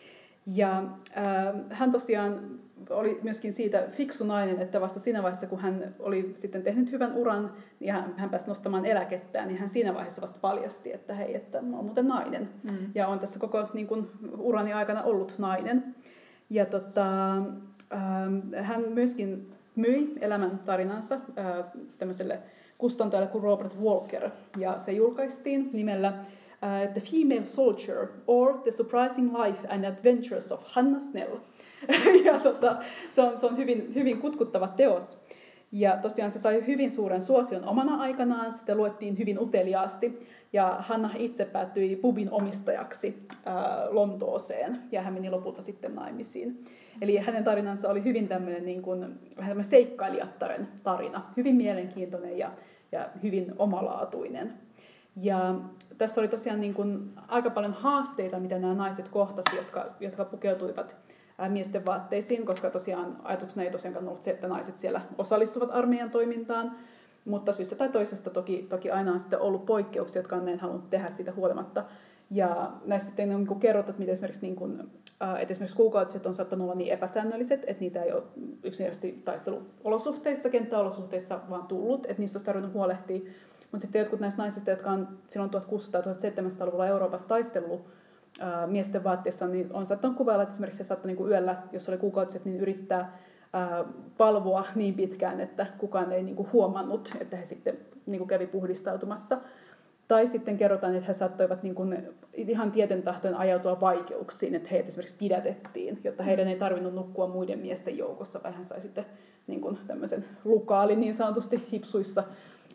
Ja uh, hän tosiaan oli myöskin siitä fiksu nainen, että vasta siinä vaiheessa, kun hän oli sitten tehnyt hyvän uran ja hän, hän pääsi nostamaan eläkettään, niin hän siinä vaiheessa vasta paljasti, että hei, että mä oon muuten nainen. Mm. Ja on tässä koko niin kuin, urani aikana ollut nainen. Ja tota, hän myöskin myi elämän tarinansa äh, tämmöiselle kustantajalle kuin Robert Walker, ja se julkaistiin nimellä uh, The Female Soldier or The Surprising Life and Adventures of Hannah Snell. [laughs] ja tota, se on, se on hyvin, hyvin kutkuttava teos. Ja tosiaan se sai hyvin suuren suosion omana aikanaan, sitä luettiin hyvin uteliaasti. Ja Hanna itse päätyi pubin omistajaksi ää, Lontooseen ja hän meni lopulta sitten naimisiin. Eli hänen tarinansa oli hyvin tämmöinen, niin kuin, vähän seikkailijattaren tarina, hyvin mielenkiintoinen ja, ja hyvin omalaatuinen. Ja tässä oli tosiaan niin kuin aika paljon haasteita, mitä nämä naiset kohtasivat, jotka, jotka pukeutuivat miesten vaatteisiin, koska tosiaan ajatuksena ei tosiaankaan ollut se, että naiset siellä osallistuvat armeijan toimintaan. Mutta syystä tai toisesta toki, toki aina on sitten ollut poikkeuksia, jotka on näin halunnut tehdä siitä huolimatta. Ja näissä sitten on niin kerrottu, että, esimerkiksi, niin kuin, että esimerkiksi kuukautiset on saattanut olla niin epäsäännölliset, että niitä ei ole yksinkertaisesti taisteluolosuhteissa, kenttäolosuhteissa vaan tullut, että niissä olisi tarvinnut huolehtia. Mutta sitten jotkut näistä naisista, jotka on silloin 1600-1700-luvulla Euroopassa taistellut ää, miesten vaatteessa, niin on saattanut kuvailla, että esimerkiksi he saattoi niin yöllä, jos oli kuukautiset, niin yrittää ää, palvoa niin pitkään, että kukaan ei niin kuin huomannut, että he sitten niin kuin kävi puhdistautumassa. Tai sitten kerrotaan, että he saattoivat niin kuin ihan tieten tahtoen ajautua vaikeuksiin, että heitä esimerkiksi pidätettiin, jotta heidän ei tarvinnut nukkua muiden miesten joukossa, vai hän sai sitten niin kuin tämmöisen lukaalin niin sanotusti hipsuissa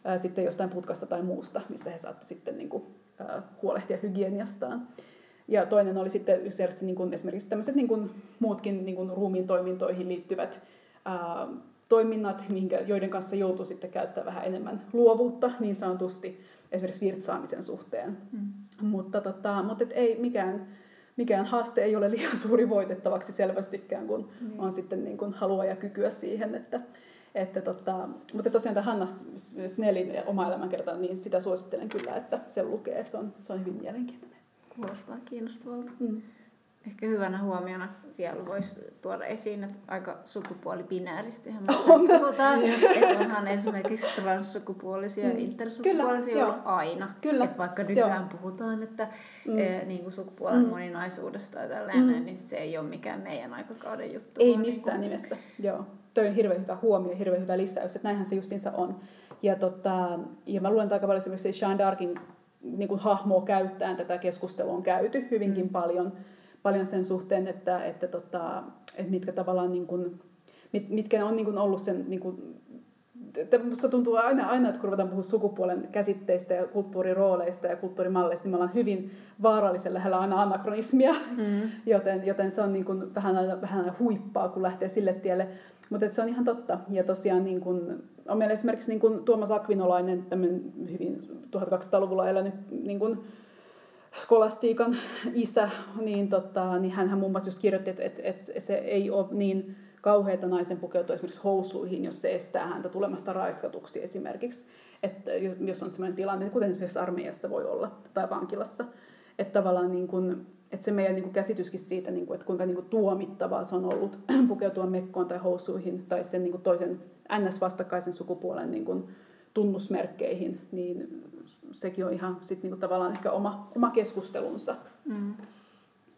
ää, sitten jostain putkasta tai muusta, missä he saattu sitten niin kuin, ää, huolehtia hygieniastaan. Ja toinen oli sitten niin kuin esimerkiksi tämmöiset niin kuin muutkin niin kuin ruumiin toimintoihin liittyvät ää, toiminnat, minkä, joiden kanssa joutuu sitten käyttämään vähän enemmän luovuutta niin sanotusti esimerkiksi virtsaamisen suhteen. Mm. Mutta, tota, mutta et ei mikään, mikään haaste ei ole liian suuri voitettavaksi selvästikään, kun mm. on sitten niin kuin halua ja kykyä siihen, että, että tota, mutta tosiaan tämä Hanna Snellin oma elämänkerta, niin sitä suosittelen kyllä, että se lukee, että se on, se on hyvin mielenkiintoinen. Kuulostaa kiinnostavalta. Mm. Ehkä hyvänä huomiona vielä voisi tuoda esiin, että aika sukupuolibinääristä [laughs] puhutaan. että onhan esimerkiksi transsukupuolisia ja mm. intersukupuolisia Kyllä, ollut aina. Kyllä. Että vaikka nykyään joo. puhutaan, että mm. e, niin kuin sukupuolen mm. moninaisuudesta ja tällainen, mm. niin se ei ole mikään meidän aikakauden juttu. Ei missään niin kuin... nimessä, joo. Toi on hirveän hyvä huomio, hirveän hyvä lisäys, että näinhän se justiinsa on. Ja, tota, ja mä luulen, että aika paljon esimerkiksi Sean Darkin niin kuin hahmoa käyttäen tätä keskustelua on käyty hyvinkin mm. paljon paljon sen suhteen, että, että, tota, että mitkä tavallaan niin kuin, mit, mitkä on niin kuin ollut sen niin kuin, että musta tuntuu aina, aina, että kun ruvetaan puhua sukupuolen käsitteistä ja kulttuurirooleista ja kulttuurimalleista, niin me ollaan hyvin vaarallisen lähellä aina anakronismia, mm. [laughs] joten, joten se on niin kuin vähän, aina, vähän aina huippaa, kun lähtee sille tielle. Mutta se on ihan totta. Ja tosiaan niin kuin, on meillä esimerkiksi niin kuin Tuomas Akvinolainen, hyvin 1200-luvulla elänyt niin kuin, skolastiikan isä, niin, tota, niin hän muun muassa just kirjoitti, että, että, että se ei ole niin kauheita naisen pukeutua esimerkiksi housuihin, jos se estää häntä tulemasta raiskatuksi esimerkiksi. Että jos on sellainen tilanne, kuten esimerkiksi armeijassa voi olla tai vankilassa. Että tavallaan niin kuin, että se meidän niin kuin käsityskin siitä, niin kuin, että kuinka niin kuin tuomittavaa se on ollut [clears throat] pukeutua mekkoon tai housuihin tai sen niin toisen NS-vastakkaisen sukupuolen niin kuin tunnusmerkkeihin, niin sekin on ihan sit niinku tavallaan ehkä oma, oma keskustelunsa. Mm.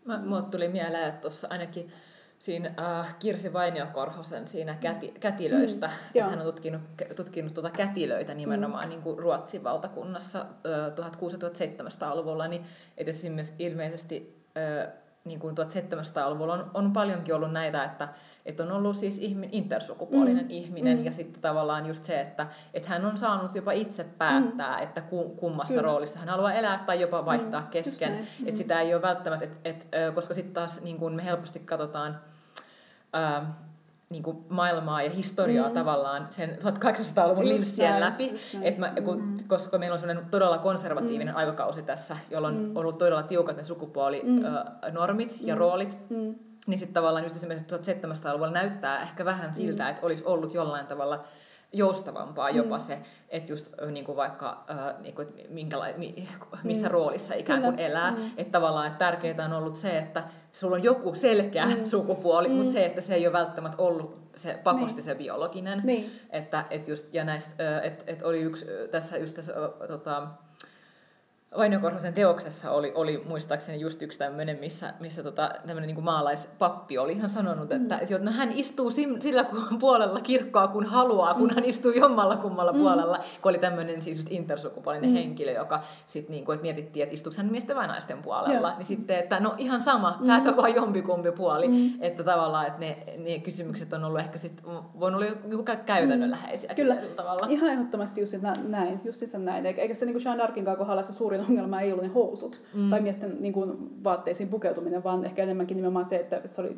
Mä, mulle tuli mieleen, että tuossa ainakin siinä äh, Kirsi Vainio-Korhosen siinä käti, kätilöistä, mm, että hän on tutkinut, tutkinut tuota kätilöitä nimenomaan mm. niin kuin Ruotsin valtakunnassa äh, 1600-1700-luvulla, niin että ilmeisesti äh, niin kuin 1700-luvulla on, on paljonkin ollut näitä, että, että on ollut siis ihmin, intersukupuolinen mm. ihminen mm. ja sitten tavallaan just se, että, että hän on saanut jopa itse päättää, mm. että kummassa Kyllä. roolissa hän haluaa elää tai jopa vaihtaa mm. kesken. Että mm. sitä ei ole välttämättä, et, et, koska sitten taas niin kuin me helposti katsotaan... Ää, niin kuin maailmaa ja historiaa mm. tavallaan sen 1800-luvun linssien läpi. Et mä, kun, mm. Koska meillä on sellainen todella konservatiivinen mm. aikakausi tässä, jolloin mm. on ollut todella tiukat ne sukupuolinormit mm. ja mm. roolit. Mm. Niin sitten tavallaan just esimerkiksi 1700-luvulla näyttää ehkä vähän siltä, mm. että olisi ollut jollain tavalla joustavampaa jopa mm. se, että just niin kuin vaikka äh, niin kuin, minkäla- missä mm. roolissa ikään kuin elää. Mm. Että tavallaan että tärkeää on ollut se, että sulla on joku selkeä mm. sukupuoli, mm. mutta se, että se ei ole välttämättä ollut se pakosti niin. se biologinen. Niin. Että, et just, ja näistä, että et oli yksi tässä just tässä, tota, Vainio Korhosen teoksessa oli, oli muistaakseni just yksi tämmöinen, missä, missä tota, tämmöinen niin maalaispappi oli ihan sanonut, että, mm. että no, hän istuu sillä puolella kirkkoa kun haluaa, kun mm. hän istuu jommalla kummalla mm. puolella, kun oli tämmöinen siis just intersukupuolinen mm. henkilö, joka sitten niin kuin, että mietittiin, että istuuko hän miesten vai naisten puolella, Joo. niin sitten, että no ihan sama, mm. päätä vaan jompikumpi puoli, mm. että tavallaan, että ne, ne kysymykset on ollut ehkä sitten, voinut olla joku käytännönläheisiä. Kyllä, tavalla. ihan ehdottomasti just näin, just näin, eikä se niin kuin Jean Darkin kohdalla se suurin ongelma ei ollut ne housut mm. tai miesten niin kuin, vaatteisiin pukeutuminen, vaan ehkä enemmänkin nimenomaan se, että, että se oli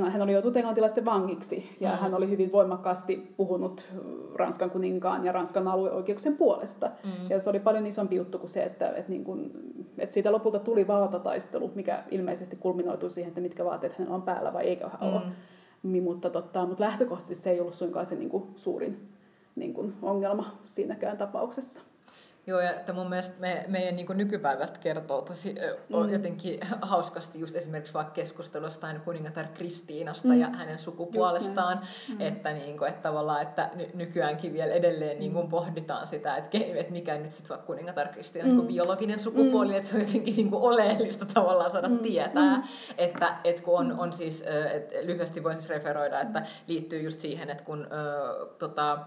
Uh, hän oli joutunut englantilaisen vangiksi ja mm. hän oli hyvin voimakkaasti puhunut Ranskan kuninkaan ja Ranskan alueoikeuksien puolesta. Mm. Ja se oli paljon isompi juttu kuin se, että, että, niin kuin, että siitä lopulta tuli valtataistelu, mikä ilmeisesti kulminoitui siihen, että mitkä vaatteet hänellä on päällä vai eikö hän mm. ole. Mutta, totta, mutta lähtökohtaisesti se ei ollut suinkaan se niin kuin, suurin niin kuin ongelma siinäkään tapauksessa. Joo, ja että mun mielestä me, meidän niin nykypäivästä kertoo tosi mm. jotenkin [laughs] hauskasti just esimerkiksi vaikka keskustelusta aina kuningatar Kristiinasta mm. ja hänen sukupuolestaan, mm. että, niin kuin, että tavallaan, että ny, nykyäänkin vielä edelleen niin kuin mm. pohditaan sitä, että, että mikä nyt sitten vaikka kuningatar Kristiina mm. niin biologinen sukupuoli, mm. että se on jotenkin niin kuin oleellista tavallaan saada mm. tietää, mm. että, että kun on, on siis, että lyhyesti voin siis referoida, että liittyy just siihen, että kun äh, tota,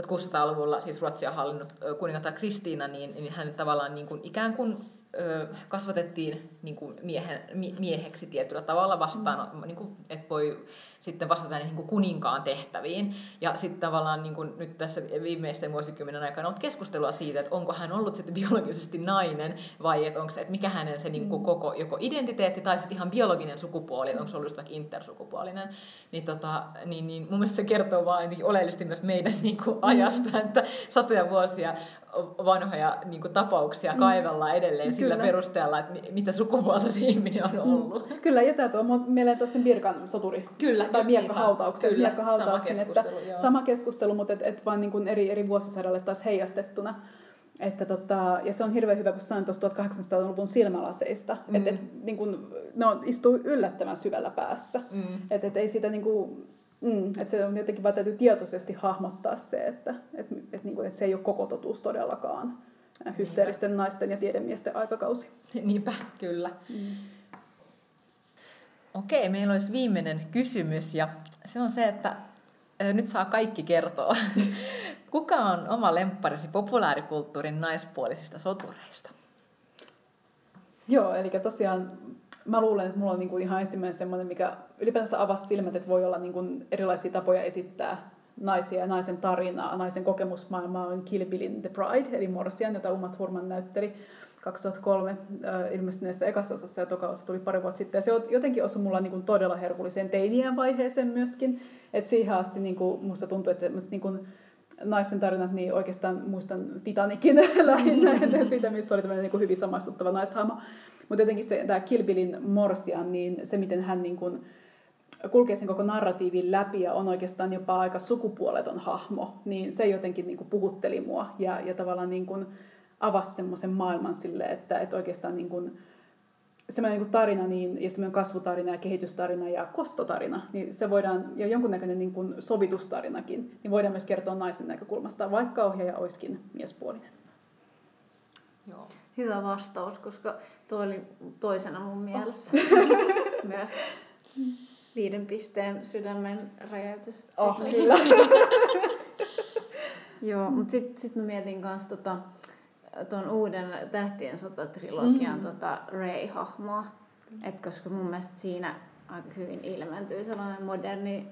1600-luvulla siis Ruotsia hallinnut kuningatar Kristiina, niin, niin hän tavallaan niin kuin ikään kuin ö, kasvatettiin niin kuin miehen, mieheksi tietyllä tavalla vastaan, mm. niin kuin, että voi sitten vastata niin kuin kuninkaan tehtäviin. Ja sitten tavallaan niin kuin nyt tässä viimeisten vuosikymmenen aikana on ollut keskustelua siitä, että onko hän ollut sitten biologisesti nainen vai että, onko se, että mikä hänen se niin kuin mm. koko joko identiteetti tai sitten ihan biologinen sukupuoli, että onko se ollut vaikka intersukupuolinen. Niin, tota, niin, niin mun mielestä se kertoo vaan oleellisesti myös meidän niin kuin ajasta, että satoja vuosia vanhoja niin kuin, tapauksia mm. kaivellaan edelleen Kyllä. sillä perusteella, että mitä sukupuolta se ihminen on mm. ollut. Mm. Kyllä, ja tämä tuo mieleen tuossa sen Birkan soturi. Kyllä, tai miekkahautauksen. Kyllä, miekkahautauksen sama keskustelu, että, joo. sama keskustelu, mutta et, et vaan niin kuin eri, eri vuosisadalle taas heijastettuna. Että tota, ja se on hirveän hyvä, kun sanoin tuosta 1800-luvun silmälaseista, mm. että et, niin kun, ne on, istuu yllättävän syvällä päässä. Mm. Että et ei sitä niin kuin, Mm, että se on jotenkin vaan täytyy tietoisesti hahmottaa se, että et, et, niin kuin, et se ei ole koko totuus todellakaan hysteeristen Niinpä. naisten ja tiedemiesten aikakausi. Niinpä, kyllä. Mm. Okei, meillä olisi viimeinen kysymys ja se on se, että nyt saa kaikki kertoa. [laughs] Kuka on oma lempparisi populaarikulttuurin naispuolisista sotureista? Joo, eli tosiaan mä luulen, että mulla on niinku ihan ensimmäinen semmoinen, mikä ylipäänsä avasi silmät, että voi olla niinku erilaisia tapoja esittää naisia ja naisen tarinaa. Naisen kokemusmaailma on Kill Billin The Bride, eli Morsian, jota Uma Thurman näytteli 2003 äh, ilmestyneessä ekassa osassa ja toka osa tuli pari vuotta sitten. Ja se jotenkin osui mulla niin kuin todella herkulliseen teinien vaiheeseen myöskin. että siihen asti niin kuin, musta tuntuu, että niin kuin, naisten tarinat, niin oikeastaan muistan Titanikin [laughs] lähinnä siitä, missä oli tämmöinen niin kuin hyvin samaistuttava naishahmo. Mutta jotenkin se, tämä Kill Billin Morsian, niin se miten hän niin kuin, kulkee sen koko narratiivin läpi ja on oikeastaan jopa aika sukupuoleton hahmo, niin se jotenkin niin kuin puhutteli mua ja, ja tavallaan niin kuin avasi semmoisen maailman sille, että, että oikeastaan niin kuin, semmoinen niin tarina niin, ja semmoinen kasvutarina ja kehitystarina ja kostotarina, niin se voidaan, ja jonkunnäköinen niin kuin sovitustarinakin, niin voidaan myös kertoa naisen näkökulmasta, vaikka ohjaaja olisikin miespuolinen. Joo. Hyvä vastaus, koska tuo oli toisena mun mielessä oh. [laughs] myös viiden pisteen sydämen räjäytys. Oh, kyllä. [laughs] Joo, mutta sitten sit mä mietin kanssa tota, ton uuden Tähtien sota-trilogian mm. tota Ray-hahmoa. Et koska mun mielestä siinä aika hyvin ilmentyy sellainen moderni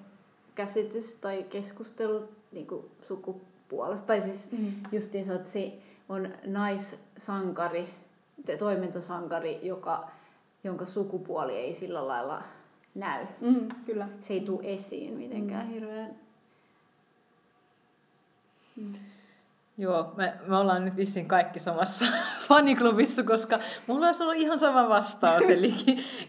käsitys tai keskustelu niin sukupuolesta. Tai siis mm. justiinsa, että on naissankari, toimintasankari, joka, jonka sukupuoli ei sillä lailla näy. Mm, kyllä. Se ei tule esiin mitenkään mm. hirveän. Mm. Joo, me, me ollaan nyt vissiin kaikki samassa [laughs] faniklubissa, koska mulla olisi ollut ihan sama vastaus, eli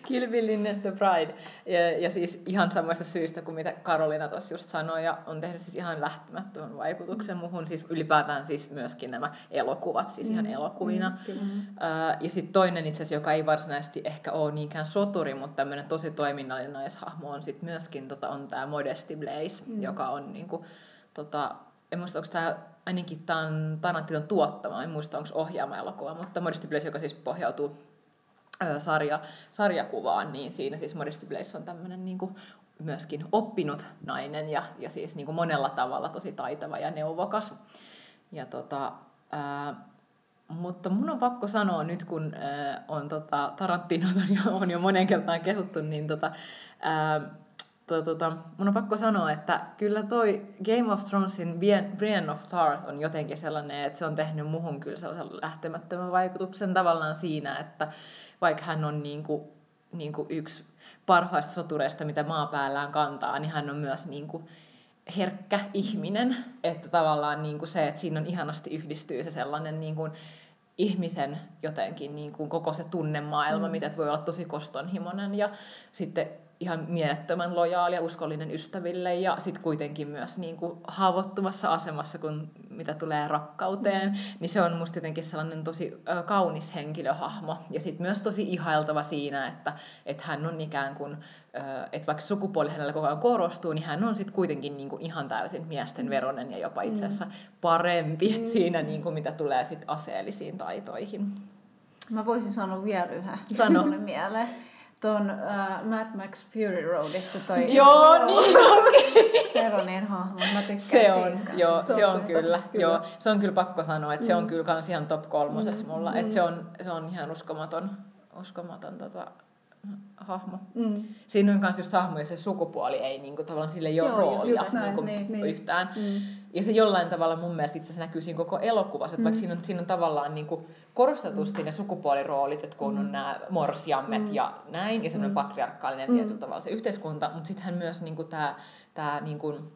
Kill Billin The Bride. Ja, ja siis ihan samasta syystä kuin mitä Karolina tuossa just sanoi, ja on tehnyt siis ihan lähtemättömän vaikutuksen muhun, siis ylipäätään siis myöskin nämä elokuvat, siis ihan mm, elokuvina. Mm, ja sitten toinen itse asiassa, joka ei varsinaisesti ehkä ole niinkään soturi, mutta tämmöinen tosi toiminnallinen naishahmo on sitten myöskin, tota, on tämä Modesty Blaze, mm. joka on niinku, tota, en muista, onko tämä ainakin tämän Tarantinon tuottama, en muista onko ohjaama elokuva, mutta Modesty Blaze, joka siis pohjautuu ö, sarja, sarjakuvaan, niin siinä siis Modesty Blaze on tämmöinen niin kuin myöskin oppinut nainen ja, ja siis niin kuin monella tavalla tosi taitava ja neuvokas. Ja tota, ää, mutta mun on pakko sanoa nyt, kun ää, on tota, Tarantino on jo monen kertaan kehuttu, niin tota, ää, to, tota, mun on pakko sanoa, että kyllä toi Game of Thronesin Brienne of Tarth on jotenkin sellainen, että se on tehnyt muhun kyllä sellaisen lähtemättömän vaikutuksen tavallaan siinä, että vaikka hän on niinku, niinku yksi parhaista sotureista, mitä maapäällään kantaa, niin hän on myös niinku herkkä ihminen, että tavallaan niinku se, että siinä on ihanasti yhdistyy se sellainen niinku ihmisen jotenkin niin kuin koko se tunnemaailma, mm. mitä voi olla tosi kostonhimoinen ja sitten ihan mielettömän lojaali ja uskollinen ystäville ja sitten kuitenkin myös niin kuin haavoittuvassa asemassa, kun mitä tulee rakkauteen, mm. niin se on musta jotenkin sellainen tosi kaunis henkilöhahmo ja sitten myös tosi ihailtava siinä, että, että hän on ikään kuin, että vaikka sukupuoli hänellä koko ajan korostuu, niin hän on sitten kuitenkin niin kuin ihan täysin miesten veronen ja jopa itse asiassa mm. parempi mm. siinä, niin kuin mitä tulee sitten aseellisiin taitoihin. Mä voisin sanoa vielä yhden. Sano. mieleen tuon uh, Mad Max Fury Roadissa toi Joo, niin Veronin hahmo. Mä tykkään se on, siitä joo, Se se on on kyllä, kyllä, joo, se on kyllä pakko sanoa, että se on Mm. kyllä kans ihan top kolmosessa mulla, että se Mm. on, se on ihan uskomaton, uskomaton tota, hahmo. Mm. Siinä on myös just hahmo, ja se sukupuoli ei niinku, tavallaan sille ei ole Joo, roolia just näin, niinku, niin, niin. yhtään. Mm. Ja se jollain tavalla mun mielestä itse asiassa näkyy siinä koko elokuvassa, että Mm. vaikka siinä on, siinä on tavallaan niin kuin korostetusti ne sukupuoliroolit, että kun on Mm. nämä morsiammet Mm. ja näin, ja semmoinen Mm. patriarkaalinen Mm. tietyllä tavalla se yhteiskunta, mutta sittenhän myös niin kuin tämä, tämä niin kuin,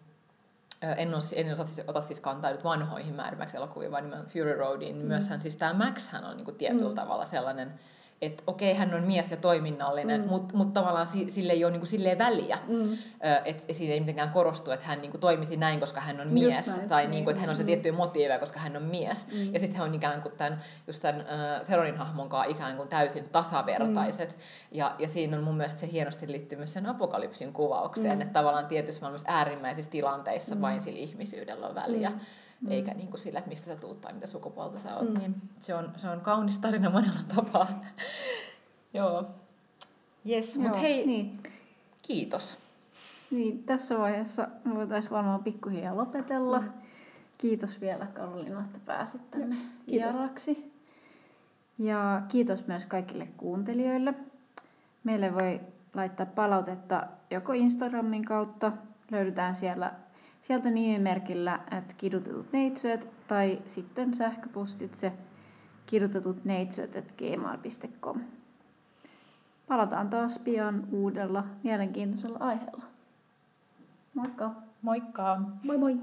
en, ole, en ota, siis, ota siis kantaa nyt vanhoihin Mad Max-elokuviin, vaan nimenomaan Fury Roadiin, niin Mm. myöshän siis tämä Max hän on niin kuin tietyllä Mm. tavalla sellainen, että okei, hän on mies ja toiminnallinen, Mm. mutta mut tavallaan si, sille ei ole niin kuin silleen väliä. Mm. Että siinä ei mitenkään korostu, että hän niinku toimisi näin, koska hän on Just mies, näin. tai niinku, että hän on se Mm. tiettyjä motiiveja, koska hän on mies. Mm. Ja sitten hän on ikään kuin tämän, just tämän äh, Theronin hahmon kanssa ikään kuin täysin tasavertaiset. Mm. Ja, ja siinä on mun mielestä se hienosti liittyy myös sen apokalypsin kuvaukseen, Mm. että tavallaan tietyissä maailmassa äärimmäisissä tilanteissa Mm. vain sillä ihmisyydellä on väliä. Mm. Mm. Eikä niin kuin sillä, että mistä sä tuut tai mitä sukupuolta sä oot. Mm. Niin se, on, se on kaunis tarina monella [laughs] tapaa. Joo. Yes, mutta hei, Niin, kiitos. niin, tässä vaiheessa me voitaisiin varmaan pikkuhiljaa lopetella. Mm. Kiitos vielä Karolina, että pääsit tänne kiitos. vieraaksi. Ja kiitos myös kaikille kuuntelijoille. Meille voi laittaa palautetta joko Instagramin kautta, löydetään siellä, sieltä nimimerkillä että kidutetut neitsyöt, tai sitten sähköpostitse kidutetut neitsyöt at gmail.com. Palataan taas pian uudella mielenkiintoisella aiheella. Moikka! Moikka! Moi moi!